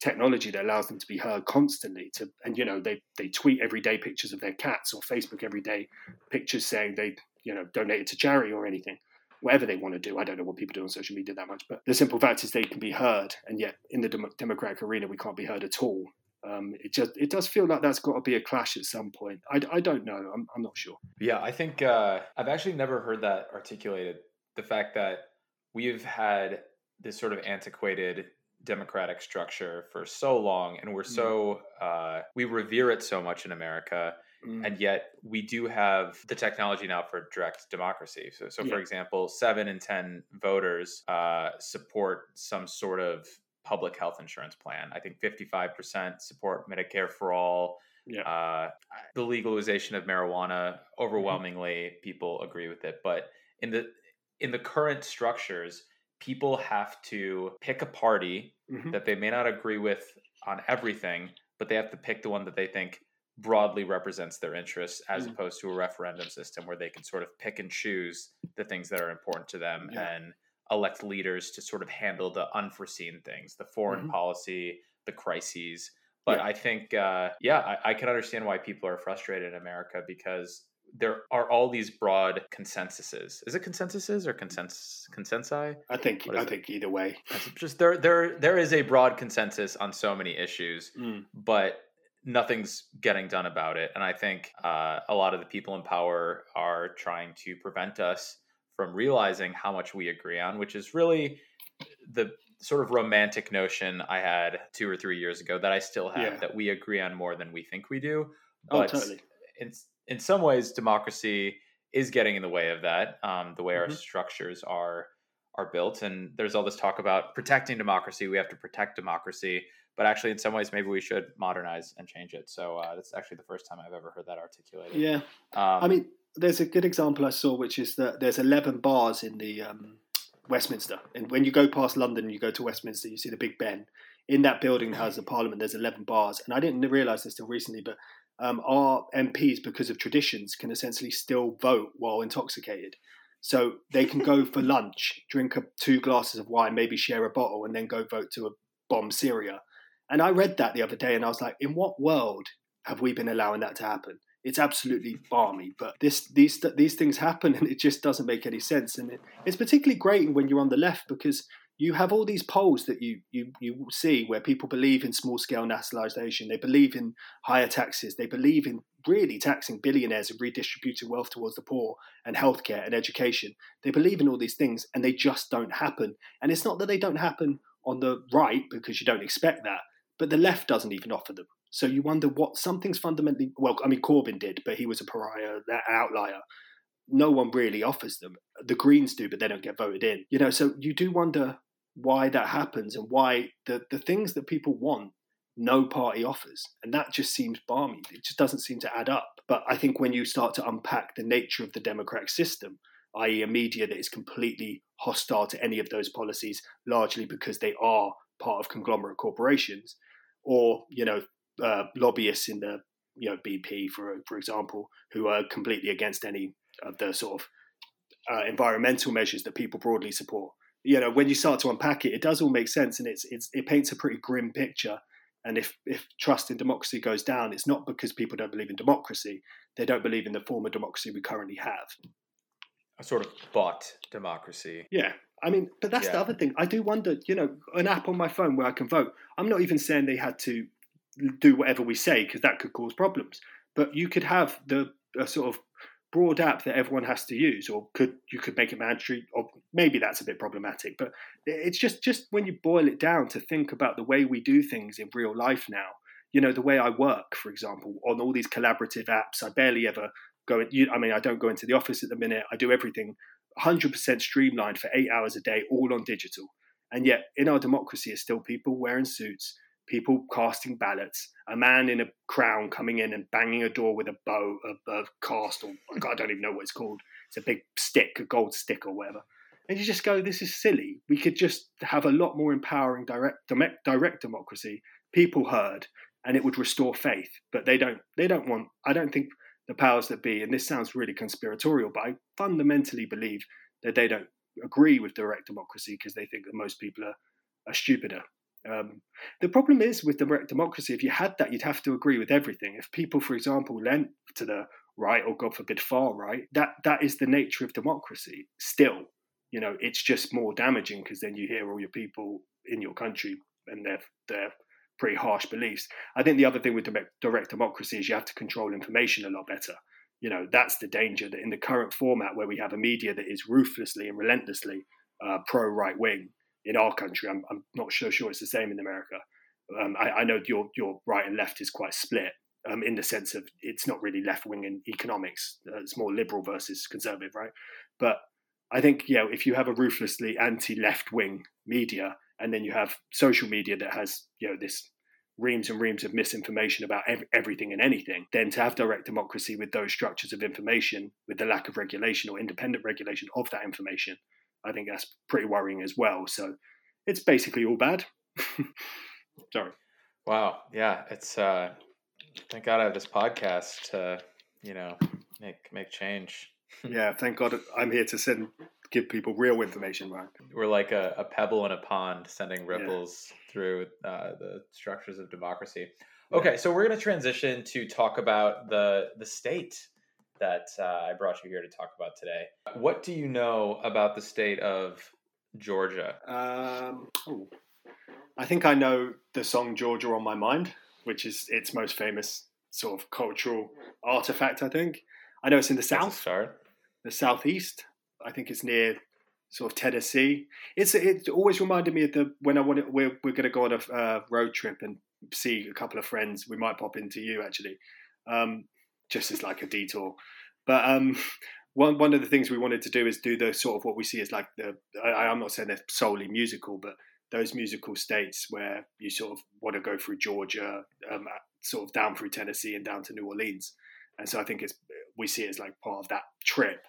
technology that allows them to be heard constantly. To and you know they they tweet every day pictures of their cats or Facebook every day pictures saying they you know donated to charity or anything. Whatever they want to do, I don't know what people do on social media that much, but the simple fact is they can be heard, and yet in the dem- democratic arena we can't be heard at all. Um, it just it does feel like that's got to be a clash at some point. I, I don't know. I'm, I'm not sure. Yeah, I think uh, I've actually never heard that articulated. The fact that we've had this sort of antiquated democratic structure for so long and we're mm. so uh, we revere it so much in america mm. and yet we do have the technology now for direct democracy so, so yeah. for example seven in ten voters uh, support some sort of public health insurance plan i think 55% support medicare for all yeah. Uh, the legalization of marijuana mm-hmm. overwhelmingly mm-hmm. people agree with it but in the in the current structures, people have to pick a party mm-hmm. that they may not agree with on everything, but they have to pick the one that they think broadly represents their interests as mm. opposed to a referendum system where they can sort of pick and choose the things that are important to them yeah. and elect leaders to sort of handle the unforeseen things, the foreign mm-hmm. policy, the crises. But yeah. I think, uh, yeah, I, I can understand why people are frustrated in America because there are all these broad consensuses. Is it consensuses or consensus consensi? I think I think either way. Just there there there is a broad consensus on so many issues, mm. but nothing's getting done about it. And I think uh, a lot of the people in power are trying to prevent us from realizing how much we agree on, which is really the sort of romantic notion I had two or three years ago that I still have yeah. that we agree on more than we think we do. Oh, but oh, totally. It's in some ways, democracy is getting in the way of that. Um, the way mm-hmm. our structures are are built, and there's all this talk about protecting democracy. We have to protect democracy, but actually, in some ways, maybe we should modernize and change it. So uh, that's actually the first time I've ever heard that articulated. Yeah, um, I mean, there's a good example I saw, which is that there's 11 bars in the um, Westminster, and when you go past London, you go to Westminster, you see the Big Ben. In that building, has the Parliament. There's 11 bars, and I didn't realize this till recently, but um, our MPs, because of traditions, can essentially still vote while intoxicated. So they can go for lunch, drink a, two glasses of wine, maybe share a bottle, and then go vote to a bomb Syria. And I read that the other day, and I was like, in what world have we been allowing that to happen? It's absolutely balmy, but this these these things happen, and it just doesn't make any sense. And it, it's particularly great when you're on the left because you have all these polls that you you you see where people believe in small scale nationalization, they believe in higher taxes, they believe in really taxing billionaires and redistributing wealth towards the poor and healthcare and education. They believe in all these things and they just don't happen. And it's not that they don't happen on the right because you don't expect that, but the left doesn't even offer them. So you wonder what something's fundamentally well. I mean, Corbyn did, but he was a pariah, an outlier no one really offers them. The Greens do, but they don't get voted in. You know, so you do wonder why that happens and why the, the things that people want no party offers. And that just seems balmy. It just doesn't seem to add up. But I think when you start to unpack the nature of the democratic system, i.e., a media that is completely hostile to any of those policies, largely because they are part of conglomerate corporations, or you know, uh, lobbyists in the you know BP, for for example, who are completely against any of the sort of uh, environmental measures that people broadly support. You know, when you start to unpack it, it does all make sense, and it's, it's it paints a pretty grim picture. And if if trust in democracy goes down, it's not because people don't believe in democracy; they don't believe in the form of democracy we currently have. A sort of bought democracy. Yeah, I mean, but that's yeah. the other thing. I do wonder. You know, an app on my phone where I can vote. I'm not even saying they had to do whatever we say because that could cause problems. But you could have the sort of broad app that everyone has to use, or could you could make it mandatory, or maybe that's a bit problematic. But it's just just when you boil it down to think about the way we do things in real life now. You know, the way I work, for example, on all these collaborative apps. I barely ever go. In, I mean, I don't go into the office at the minute. I do everything 100% streamlined for eight hours a day, all on digital. And yet, in our democracy, it's still people wearing suits people casting ballots, a man in a crown coming in and banging a door with a bow, a, a cast, or I don't even know what it's called. It's a big stick, a gold stick or whatever. And you just go, this is silly. We could just have a lot more empowering direct, direct democracy, people heard, and it would restore faith. But they don't. They don't want. I don't think the powers that be. And this sounds really conspiratorial, but I fundamentally believe that they don't agree with direct democracy because they think that most people are, are stupider um, the problem is with direct democracy, if you had that, you'd have to agree with everything. If people, for example, lent to the right or God forbid far right, that that is the nature of democracy. Still, you know, it's just more damaging because then you hear all your people in your country and their their pretty harsh beliefs. I think the other thing with direct democracy is you have to control information a lot better. You know, that's the danger that in the current format where we have a media that is ruthlessly and relentlessly uh, pro right wing in our country. I'm, I'm not so sure it's the same in America. Um, I, I, know your your right and left is quite split um, in the sense of it's not really left wing in economics. Uh, it's more liberal versus conservative, right? But I think know if you have a ruthlessly anti left wing media and then you have social media that has you know this reams and reams of misinformation about ev- everything and anything, then to have direct democracy with those structures of information, with the lack of regulation or independent regulation of that information, I think that's pretty worrying as well. So it's basically all bad. Sorry. Wow. Yeah. It's, uh, thank God I have this podcast to, you know, make, make change. yeah. Thank God I'm here to send, give people real information, right? We're like a, a pebble in a pond sending ripples yeah. through uh, the structures of democracy. Okay. Yeah. So we're going to transition to talk about the, the state that uh, I brought you here to talk about today. What do you know about the state of Georgia? Um, oh, I think I know the song Georgia on My Mind, which is its most famous sort of cultural artifact, I think. I know it's in the south, the southeast. I think it's near sort of Tennessee. It's it always reminded me of the when I wanted we're we're going to go on a uh, road trip and see a couple of friends. We might pop into you actually. Um, just as like a detour. But um, one one of the things we wanted to do is do the sort of what we see as like the I, I'm not saying they're solely musical, but those musical states where you sort of want to go through Georgia, um, sort of down through Tennessee and down to New Orleans. And so I think it's we see it as like part of that trip.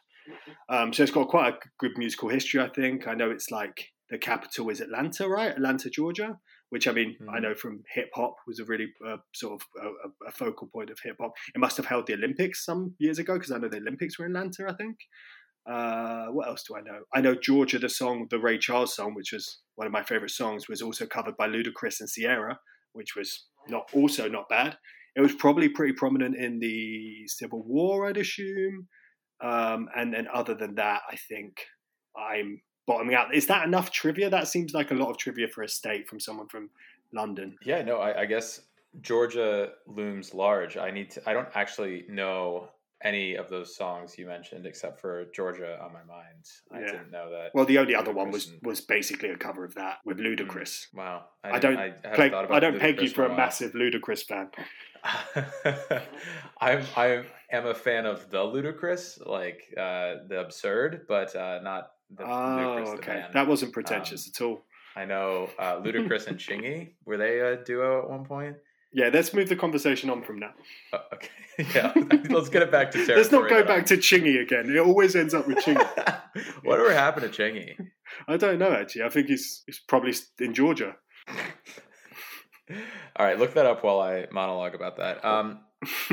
Um, so it's got quite a good musical history. I think I know it's like the capital is Atlanta, right? Atlanta, Georgia, which I mean, mm-hmm. I know from hip hop was a really uh, sort of a, a, focal point of hip hop. It must have held the Olympics some years ago because I know the Olympics were in Atlanta, I think. Uh, what else do I know? I know Georgia, the song, the Ray Charles song, which was one of my favorite songs, was also covered by Ludacris and Ciara, which was not also not bad. It was probably pretty prominent in the Civil War, I'd assume. Um, and then other than that, I think I'm bottoming out. Is that enough trivia? That seems like a lot of trivia for a state from someone from London. Yeah, no, I, I guess Georgia looms large. I need to. I don't actually know any of those songs you mentioned except for Georgia on my mind. I yeah. didn't know that. Well, the only other one was was basically a cover of that with Ludacris. Mm, wow, I, I don't I, play, I don't peg you for a massive Ludacris fan. I'm I am a fan of the ludicrous, like uh, the absurd, but uh, not the oh, okay, that wasn't pretentious um, at all. I know uh, Ludacris and Chingy were they a duo at one point? Yeah, let's move the conversation on from now. Uh, okay, yeah, let's get it back to Let's not go back to Chingy again. It always ends up with Chingy. Whatever happened to Chingy? I don't know actually. I think he's he's probably in Georgia. All right, look that up while I monologue about that. Um,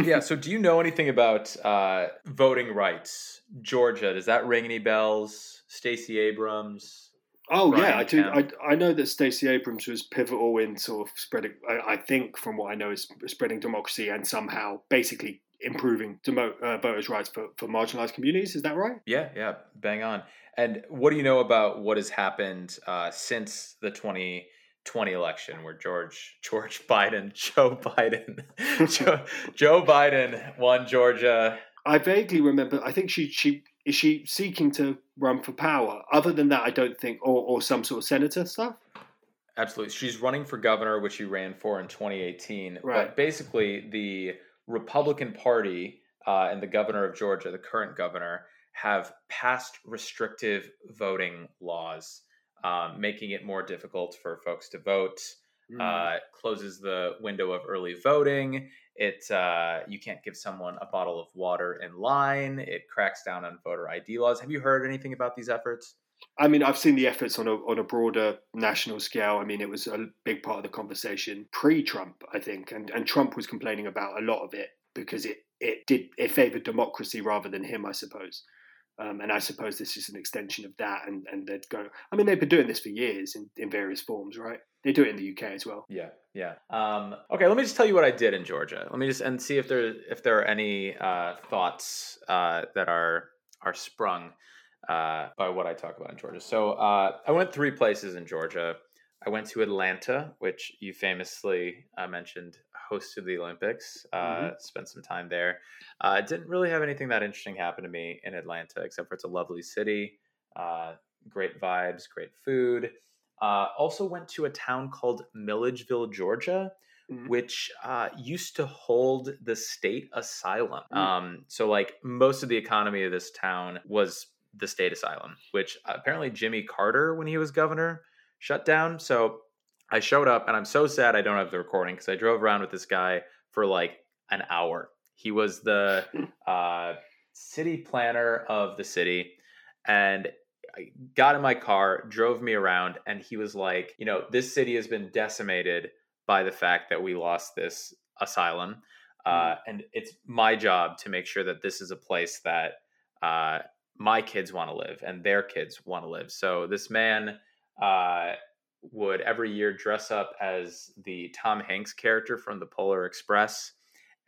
yeah. So, do you know anything about uh, voting rights? Georgia. Does that ring any bells? Stacey Abrams. Oh Brian yeah, I do. I, I know that Stacey Abrams was pivotal in sort of spreading. I, I, think, from what I know, is spreading democracy and somehow basically improving demo, uh, voters' rights for, for marginalized communities. Is that right? Yeah, yeah, bang on. And what do you know about what has happened uh, since the twenty? 20 election where George George Biden, Joe Biden, Joe, Joe Biden won Georgia. I vaguely remember. I think she she is she seeking to run for power. Other than that, I don't think, or or some sort of senator stuff. Absolutely, she's running for governor, which she ran for in 2018. Right. But basically, the Republican Party uh, and the governor of Georgia, the current governor, have passed restrictive voting laws um, making it more difficult for folks to vote. Mm. Uh, closes the window of early voting. It uh, you can't give someone a bottle of water in line. It cracks down on voter ID laws. Have you heard anything about these efforts? I mean, I've seen the efforts on a on a broader national scale. I mean, it was a big part of the conversation pre-Trump, I think, and and Trump was complaining about a lot of it because it it did it favored democracy rather than him, I suppose. Um, and I suppose this is an extension of that. And, and they'd go, I mean, they've been doing this for years in, in various forms, right? They do it in the UK as well. Yeah, yeah. Um, okay, let me just tell you what I did in Georgia. Let me just and see if there if there are any uh, thoughts uh, that are are sprung uh, by what I talk about in Georgia. So uh, I went three places in Georgia. I went to Atlanta, which you famously uh, mentioned hosted the Olympics. Uh, mm-hmm. Spent some time there. Uh, didn't really have anything that interesting happen to me in Atlanta, except for it's a lovely city, uh, great vibes, great food. Uh, also went to a town called Milledgeville, Georgia, mm-hmm. which uh, used to hold the state asylum. Mm-hmm. Um, so, like most of the economy of this town was the state asylum, which apparently Jimmy Carter, when he was governor, shut down. So I showed up and I'm so sad I don't have the recording because I drove around with this guy for like an hour. He was the uh, city planner of the city. And I got in my car, drove me around, and he was like, you know, this city has been decimated by the fact that we lost this asylum. Uh, mm. and it's my job to make sure that this is a place that uh, my kids want to live and their kids want to live. So this man uh, would every year dress up as the Tom Hanks character from the Polar Express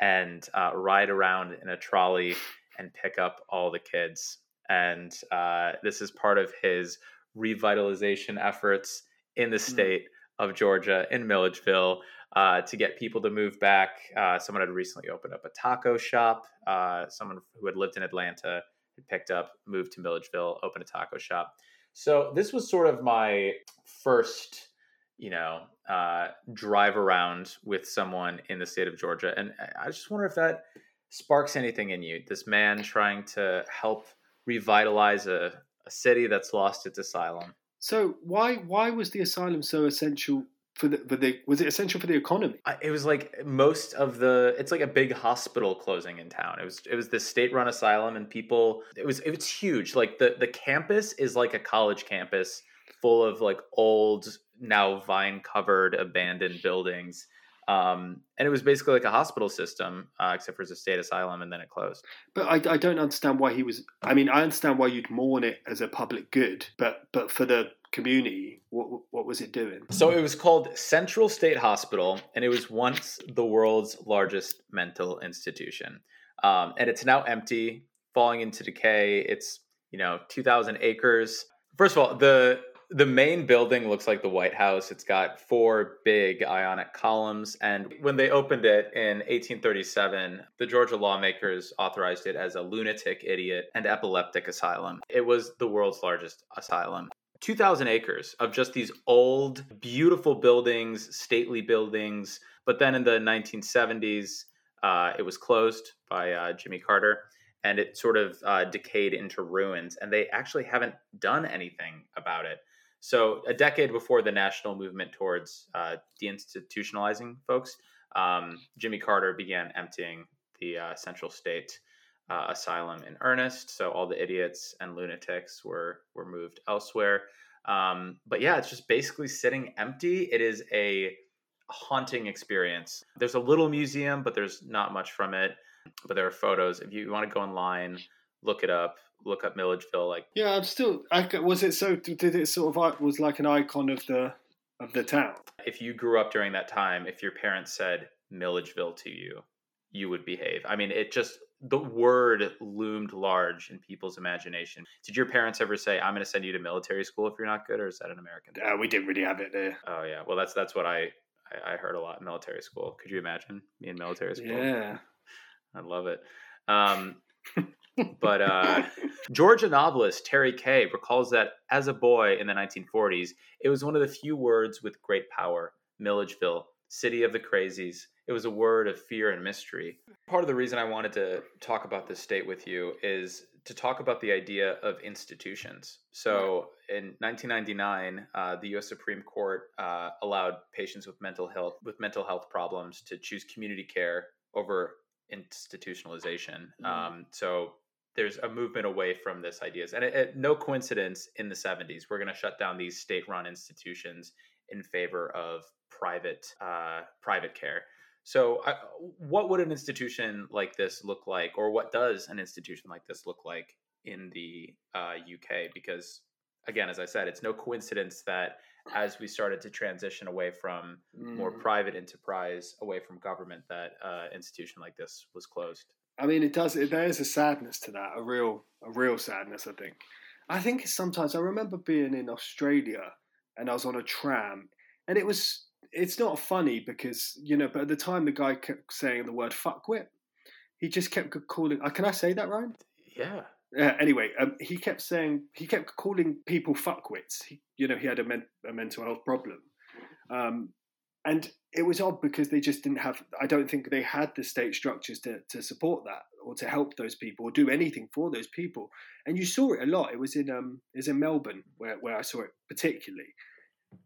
and uh, ride around in a trolley and pick up all the kids. And uh, this is part of his revitalization efforts in the hmm. state mm. of Georgia, in Milledgeville, uh, to get people to move back. Uh, someone had recently opened up a taco shop. Uh, someone who had lived in Atlanta had picked up, moved to Milledgeville, opened a taco shop. So this was sort of my first, you know, uh, drive around with someone in the state of Georgia, and I just wonder if that sparks anything in you. This man trying to help revitalize a, a city that's lost its asylum. So why why was the asylum so essential for the, for the was it essential for the economy? It was like most of the it's like a big hospital closing in town. It was it was this state run asylum and people it was it was huge. Like the the campus is like a college campus full of like old, now vine covered, abandoned buildings. Um, and it was basically like a hospital system, uh, except for it's a state asylum, and then it closed. But I, I don't understand why he was. I mean, I understand why you'd mourn it as a public good, but but for the community, what what was it doing? So it was called Central State Hospital, and it was once the world's largest mental institution, um, and it's now empty, falling into decay. It's you know 2,000 acres. First of all, the the main building looks like the White House. It's got four big ionic columns. And when they opened it in 1837, the Georgia lawmakers authorized it as a lunatic, idiot, and epileptic asylum. It was the world's largest asylum. 2,000 acres of just these old, beautiful buildings, stately buildings. But then in the 1970s, uh, it was closed by uh, Jimmy Carter and it sort of uh, decayed into ruins. And they actually haven't done anything about it. So, a decade before the national movement towards uh, deinstitutionalizing folks, um, Jimmy Carter began emptying the uh, Central State uh, Asylum in earnest. So, all the idiots and lunatics were were moved elsewhere. Um, but yeah, it's just basically sitting empty. It is a haunting experience. There's a little museum, but there's not much from it. But there are photos. If you want to go online, look it up look up Milledgeville. Like, yeah, I'm still. I, was it so? Did it sort of was like an icon of the of the town? If you grew up during that time, if your parents said Milledgeville to you, you would behave. I mean, it just the word loomed large in people's imagination. Did your parents ever say, "I'm going to send you to military school if you're not good," or is that an American? Uh, we didn't really have it there. Oh yeah, well that's that's what I I, I heard a lot in military school. Could you imagine me in military school? Yeah, I love it. Um, but uh, Georgia novelist Terry Kay recalls that as a boy in the 1940s, it was one of the few words with great power Milledgeville, city of the crazies. It was a word of fear and mystery. Part of the reason I wanted to talk about this state with you is to talk about the idea of institutions. So in 1999, uh, the U.S. Supreme Court uh, allowed patients with mental health with mental health problems to choose community care over institutionalization. Mm. Um, so there's a movement away from this ideas, and it, it, no coincidence in the 70s we're going to shut down these state-run institutions in favor of private uh, private care. So, I, what would an institution like this look like, or what does an institution like this look like in the uh, UK? Because, again, as I said, it's no coincidence that as we started to transition away from mm. more private enterprise, away from government, that uh, institution like this was closed. I mean, it does. There is a sadness to that, a real, a real sadness. I think. I think sometimes I remember being in Australia and I was on a tram, and it was. It's not funny because you know, but at the time the guy kept saying the word "fuckwit." He just kept calling. Uh, can I say that, Ryan? Yeah. Uh, anyway, um, he kept saying he kept calling people fuckwits. He, you know, he had a, men- a mental health problem, um, and it was odd because they just didn't have. I don't think they had the state structures to to support that or to help those people or do anything for those people. And you saw it a lot. It was in um, it was in Melbourne where where I saw it particularly.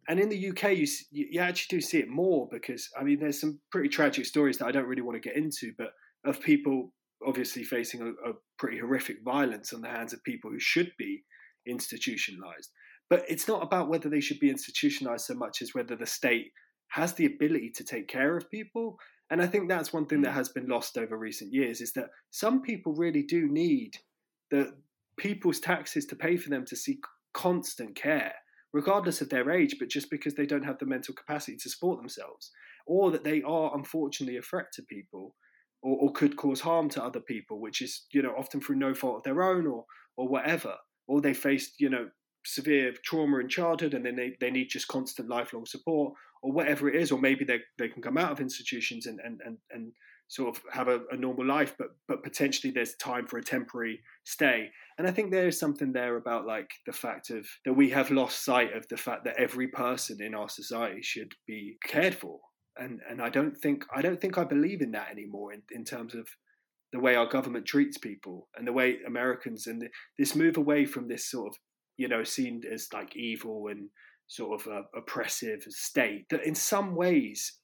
And in the UK, you you actually do see it more because I mean, there's some pretty tragic stories that I don't really want to get into, but of people obviously facing a, a pretty horrific violence on the hands of people who should be institutionalized. But it's not about whether they should be institutionalized so much as whether the state has the ability to take care of people. And I think that's one thing that mm. has been lost over recent years is that some people really do need the people's taxes to pay for them to seek constant care, regardless of their age, but just because they don't have the mental capacity to support themselves, or that they are unfortunately a threat to people or, or could cause harm to other people, which is you know often through no fault of their own or or whatever, or they faced you know severe trauma in childhood and then they, they need just constant lifelong support or whatever it is or maybe they, they can come out of institutions and, and, and, and sort of have a, a, normal life but but potentially there's time for a temporary stay. And i think there is something there about like the fact of that we have lost sight of the fact that every person in our society should be cared for. And and I don't think I don't think I believe in that anymore in, in terms of the way our government treats people and the way Americans and the, this move away from this sort of you know seen as like evil and sort of uh, oppressive state that in some ways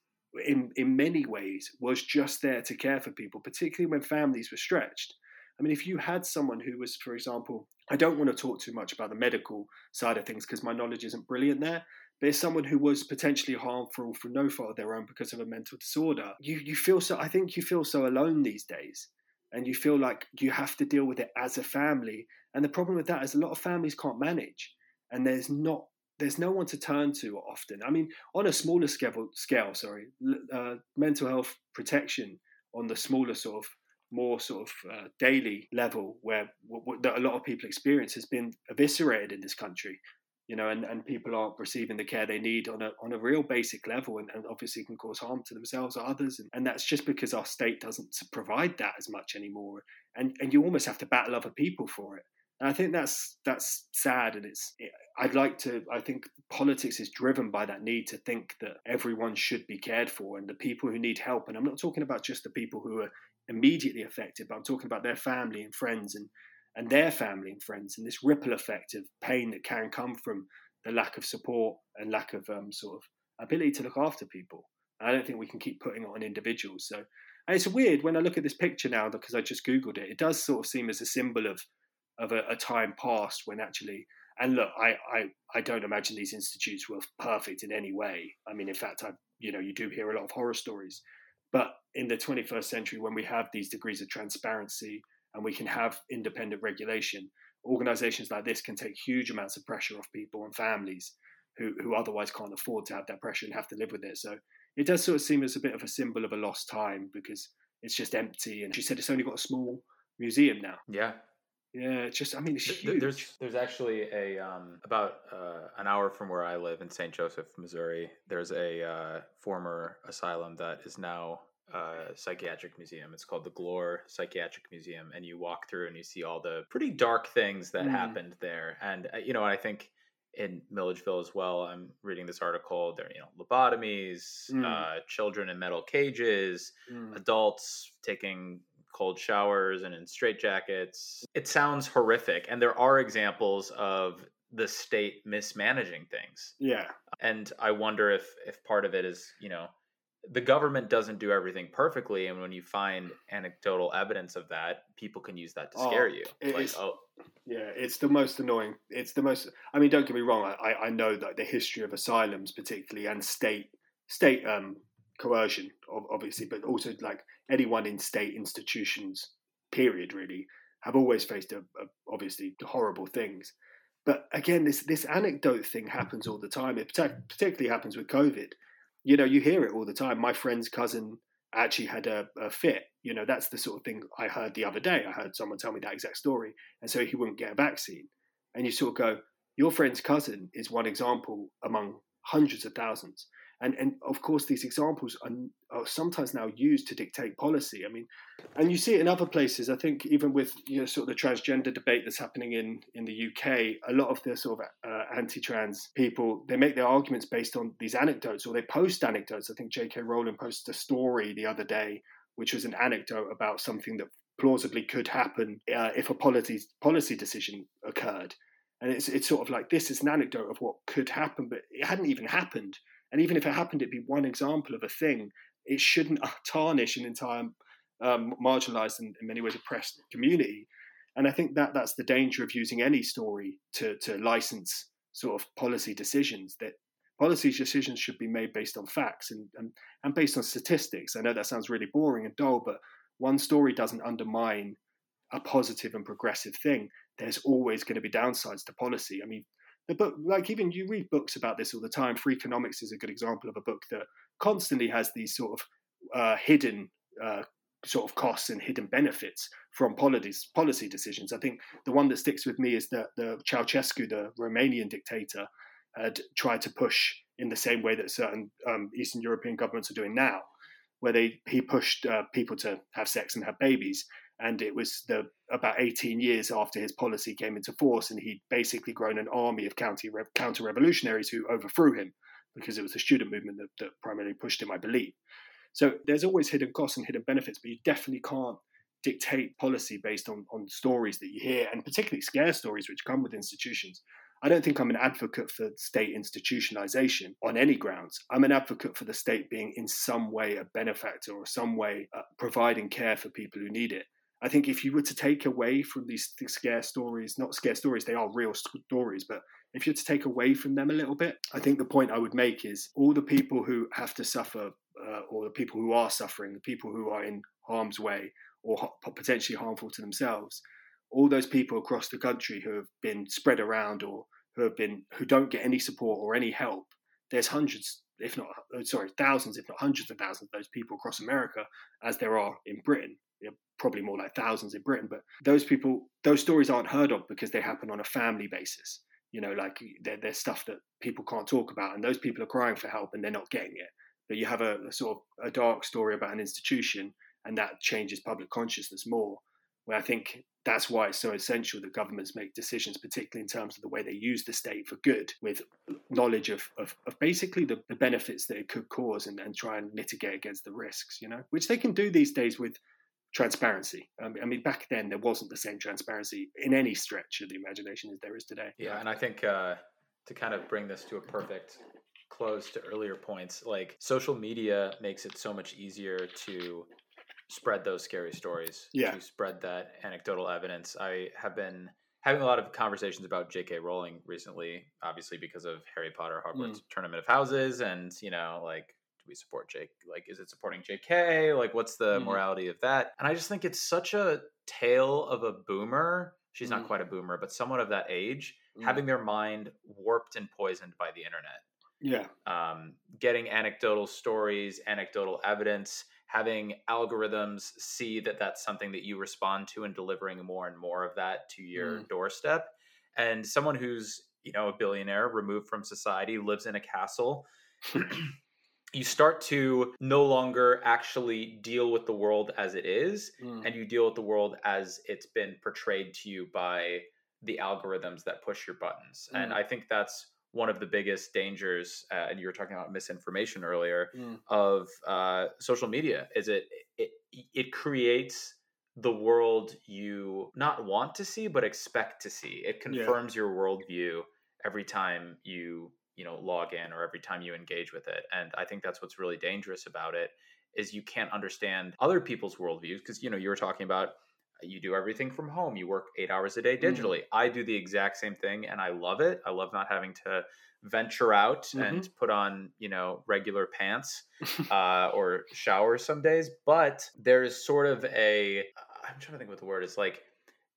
in in many ways was just there to care for people particularly when families were stretched I mean if you had someone who was for example I don't want to talk too much about the medical side of things because my knowledge isn't brilliant there. But as someone who was potentially harmful for no fault of their own because of a mental disorder, you, you feel so. I think you feel so alone these days, and you feel like you have to deal with it as a family. And the problem with that is a lot of families can't manage, and there's not there's no one to turn to often. I mean, on a smaller scale, scale sorry, uh, mental health protection on the smaller sort of more sort of uh, daily level where w- that a lot of people experience has been eviscerated in this country you know and, and people aren't receiving the care they need on a on a real basic level and, and obviously can cause harm to themselves or others. And, and that's just because our state doesn't provide that as much anymore. And and you almost have to battle other people for it and I think that's that's sad, and it's. I'd like to. I think politics is driven by that need to think that everyone should be cared for, and the people who need help. And I'm not talking about just the people who are immediately affected, but I'm talking about their family and friends and, and their family and friends and this ripple effect of pain that can come from the lack of support and lack of um, sort of ability to look after people. I don't think we can keep putting it on individuals. So and it's weird when I look at this picture now because I just googled it. It does sort of seem as a symbol of of a, a time past when actually. And look, I, I I don't imagine these institutes were perfect in any way. I mean, in fact, I you know you do hear a lot of horror stories, but in the 21st century, when we have these degrees of transparency and we can have independent regulation, organizations like this can take huge amounts of pressure off people and families who, who otherwise can't afford to have that pressure and have to live with it. So it does sort of seem as a bit of a symbol of a lost time because it's just empty. And she said it's only got a small museum now. Yeah. Yeah, it's just I mean it's huge. There's there's actually a um, about uh, an hour from where I live in St. Joseph, Missouri. There's a uh, former asylum that is now a psychiatric museum. It's called the Glore Psychiatric Museum, and you walk through and you see all the pretty dark things that mm. happened there. And uh, you know, I think in Milledgeville as well. I'm reading this article. There, you know, lobotomies, mm. uh, children in metal cages, mm. adults taking cold showers and in straitjackets. It sounds horrific. And there are examples of the state mismanaging things. Yeah. And I wonder if if part of it is, you know, the government doesn't do everything perfectly and when you find anecdotal evidence of that, people can use that to scare oh, you. Like, oh yeah, it's the most annoying. It's the most. I mean, don't get me wrong. I, I know that the history of asylums, particularly, and state state um, coercion, obviously, but also like anyone in state institutions, period, really, have always faced a, a, obviously horrible things. But again, this this anecdote thing happens all the time. It particularly happens with COVID. You know, you hear it all the time. My friend's cousin actually had a, a, fit. You know, that's the sort of thing I heard the other day. I heard someone tell me that exact story, and so he wouldn't get a vaccine. And you sort of go, your friend's cousin is one example among hundreds of thousands. And, and of course, these examples are, are, sometimes now used to dictate policy. I mean, and you see it in other places. I think even with you know sort of the transgender debate that's happening in in the UK, a lot of the sort of uh, anti-trans people they make their arguments based on these anecdotes or they post anecdotes. I think J.K. Rowling posted a story the other day, which was an anecdote about something that plausibly could happen uh, if a policy policy decision occurred. And it's it's sort of like this is an anecdote of what could happen, but it hadn't even happened. And even if it happened, it'd be one example of a thing. It shouldn't tarnish an entire um, marginalized and in many ways oppressed community. And I think that that's the danger of using any story to, to license sort of policy decisions. That policy decisions should be made based on facts and, and, and based on statistics. I know that sounds really boring and dull, but one story doesn't undermine a positive and progressive thing. There's always going to be downsides to policy. I mean, the book, like even you read books about this all the time. Freakonomics is a good example of a book that constantly has these sort of uh, hidden uh, sort of costs and hidden benefits from policies, policy decisions. I think the one that sticks with me is that the Ceausescu, the Romanian dictator, had tried to push in the same way that certain um, Eastern European governments are doing now, where they he pushed uh, people to have sex and have babies, and it was the about 18 years after his policy came into force, and he'd basically grown an army of counter revolutionaries who overthrew him because it was the student movement that, that primarily pushed him, I believe. So there's always hidden costs and hidden benefits, but you definitely can't dictate policy based on, on stories that you hear, and particularly scare stories which come with institutions. I don't think I'm an advocate for state institutionalization on any grounds. I'm an advocate for the state being in some way a benefactor or some way uh, providing care for people who need it. I think if you were to take away from these scare stories, not scare stories, they are real stories, but if you're to take away from them a little bit, I think the point I would make is all the people who have to suffer, uh, or the people who are suffering, the people who are in harm's way or potentially harmful to themselves, all those people across the country who have been spread around or who have been who don't get any support or any help. There's hundreds, if not uh, sorry, thousands, if not hundreds of thousands of those people across America, as there are in Britain. Probably more like thousands in Britain, but those people, those stories aren't heard of because they happen on a family basis. You know, like they're, they're stuff that people can't talk about, and those people are crying for help and they're not getting it. But you have a, a sort of a dark story about an institution, and that changes public consciousness more. Where I think that's why it's so essential that governments make decisions, particularly in terms of the way they use the state for good, with knowledge of, of, of basically the, the, benefits that it could cause and, and try and mitigate against the risks, you know, which they can do these days with transparency. I mean, back then there wasn't the same transparency in any stretch of the imagination as there is today. Yeah, and I think uh, to kind of bring this to a perfect close to earlier points, like social media makes it so much easier to spread those scary stories. Yeah. To spread that anecdotal evidence. I have been having a lot of conversations about J.K. Rowling recently, obviously because of Harry Potter, Hogwarts mm. Tournament of Houses, and you know, like, do we support Jake? Like, is it supporting J.K.? Like, what's the mm. morality of that? And I just think it's such a tale of a boomer. She's mm. not quite a boomer, but someone of that age mm. having their mind warped and poisoned by the internet. Yeah. Um, getting anecdotal stories, anecdotal evidence having algorithms see that that's something that you respond to and delivering more and more of that to your mm. doorstep and someone who's you know a billionaire removed from society lives in a castle you start to no longer actually deal with the world as it is mm. and you deal with the world as it's been portrayed to you by the algorithms that push your buttons mm. and i think that's one of the biggest dangers, uh, and you were talking about misinformation earlier mm. of uh, social media. Is it, it it creates the world you not want to see but expect to see. It confirms yeah. your worldview every time you you know log in or every time you engage with it. And I think that's what's really dangerous about it is you can't understand other people's worldviews because you know you were talking about you do everything from home you work eight hours a day mm-hmm. digitally mm-hmm. i do the exact same thing and i love it i love not having to venture out mm-hmm. and put on you know regular pants uh, or shower some days but there's sort of a i'm trying to think what the word is like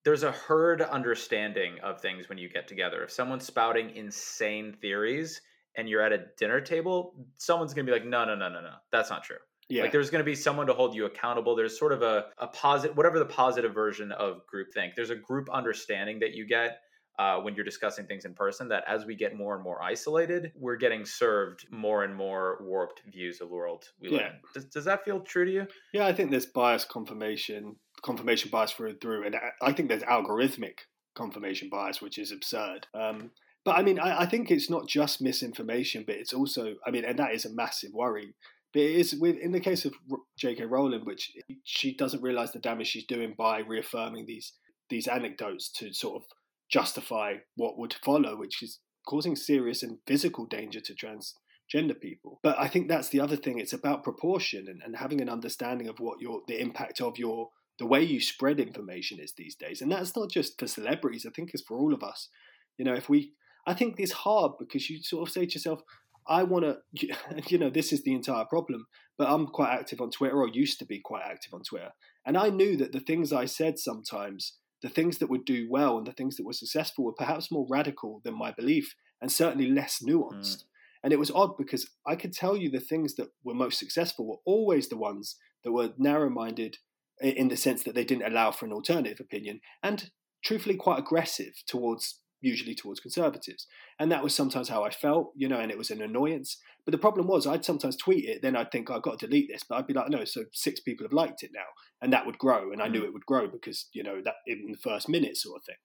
there's a herd understanding of things when you get together if someone's spouting insane theories and you're at a dinner table someone's going to be like no no no no no that's not true yeah. Like there's going to be someone to hold you accountable. There's sort of a, a positive, whatever the positive version of groupthink. There's a group understanding that you get uh, when you're discussing things in person that as we get more and more isolated, we're getting served more and more warped views of the world we live in. Does, does that feel true to you? Yeah, I think there's bias confirmation, confirmation bias through and through. And I think there's algorithmic confirmation bias, which is absurd. Um, but I mean, I, I think it's not just misinformation, but it's also, I mean, and that is a massive worry but it is with in the case of J.K. Rowling, which she doesn't realize the damage she's doing by reaffirming these these anecdotes to sort of justify what would follow, which is causing serious and physical danger to transgender people. But I think that's the other thing. It's about proportion and, and having an understanding of what your the impact of your the way you spread information is these days. And that's not just for celebrities. I think it's for all of us. You know, if we I think it's hard because you sort of say to yourself, I want to, you know, this is the entire problem. But I'm quite active on Twitter, or used to be quite active on Twitter. And I knew that the things I said sometimes, the things that would do well and the things that were successful were perhaps more radical than my belief and certainly less nuanced. Mm. And it was odd because I could tell you the things that were most successful were always the ones that were narrow minded in the sense that they didn't allow for an alternative opinion and truthfully quite aggressive towards usually towards conservatives. And that was sometimes how I felt, you know, and it was an annoyance. But the problem was I'd sometimes tweet it, then I'd think I've got to delete this, but I'd be like, no, so six people have liked it now. And that would grow. And I knew mm. it would grow because, you know, that in the first minute sort of thing.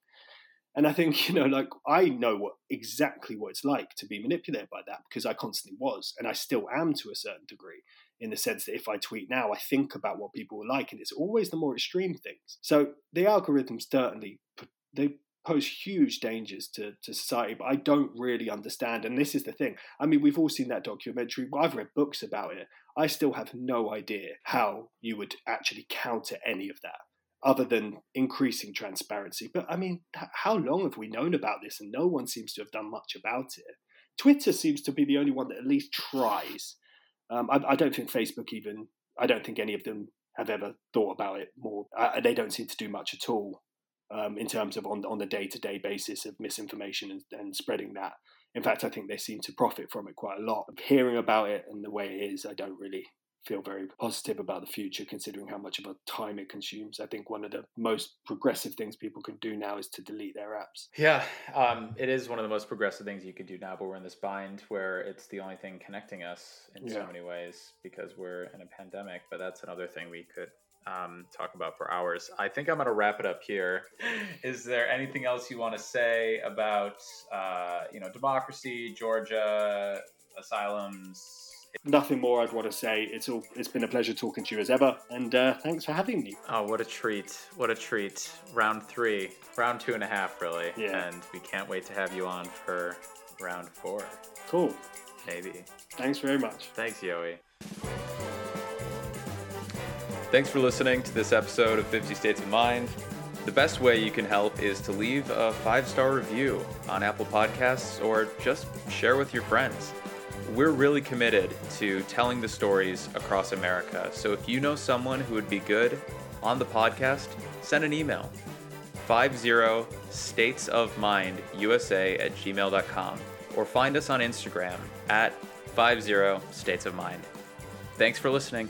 And I think, you know, like I know what exactly what it's like to be manipulated by that because I constantly was, and I still am to a certain degree, in the sense that if I tweet now, I think about what people will like, and it's always the more extreme things. So the algorithms certainly they pose huge dangers to, to society, but I don't really understand. And this is the thing. I mean, we've all seen that documentary. I've read books about it. I still have no idea how you would actually counter any of that. other than increasing transparency. But I mean, how long have we known about this and no one seems to have done much about it? Twitter seems to be the only one that at least tries. Um, I, I, don't think Facebook even, I don't think any of them have ever thought about it more. Uh, they don't seem to do much at all um, in terms of on, on the day to day basis of misinformation and, and spreading that. In fact, I think they seem to profit from it quite a lot. Hearing about it and the way it is, I don't really feel very positive about the future considering how much of a time it consumes. I think one of the most progressive things people can do now is to delete their apps. Yeah, um, it is one of the most progressive things you could do now, but we're in this bind where it's the only thing connecting us in yeah. so many ways because we're in a pandemic. But that's another thing we could um, talk about for hours. I think I'm going to wrap it up here. Is there anything else you want to say about, uh, you know, democracy, Georgia, asylums? Nothing more I'd want to say. It's all. It's been a pleasure talking to you as ever, and uh, thanks for having me. Oh, what a treat! What a treat! Round three, round two and a half, really. Yeah. And we can't wait to have you on for round four. Cool. Maybe. Thanks very much. Thanks, Yoey. Thanks for listening to this episode of 50 States of Mind. The best way you can help is to leave a five star review on Apple Podcasts or just share with your friends. We're really committed to telling the stories across America. So if you know someone who would be good on the podcast, send an email 50 states of mind usa at gmail.com or find us on Instagram at 50 states of mind. Thanks for listening.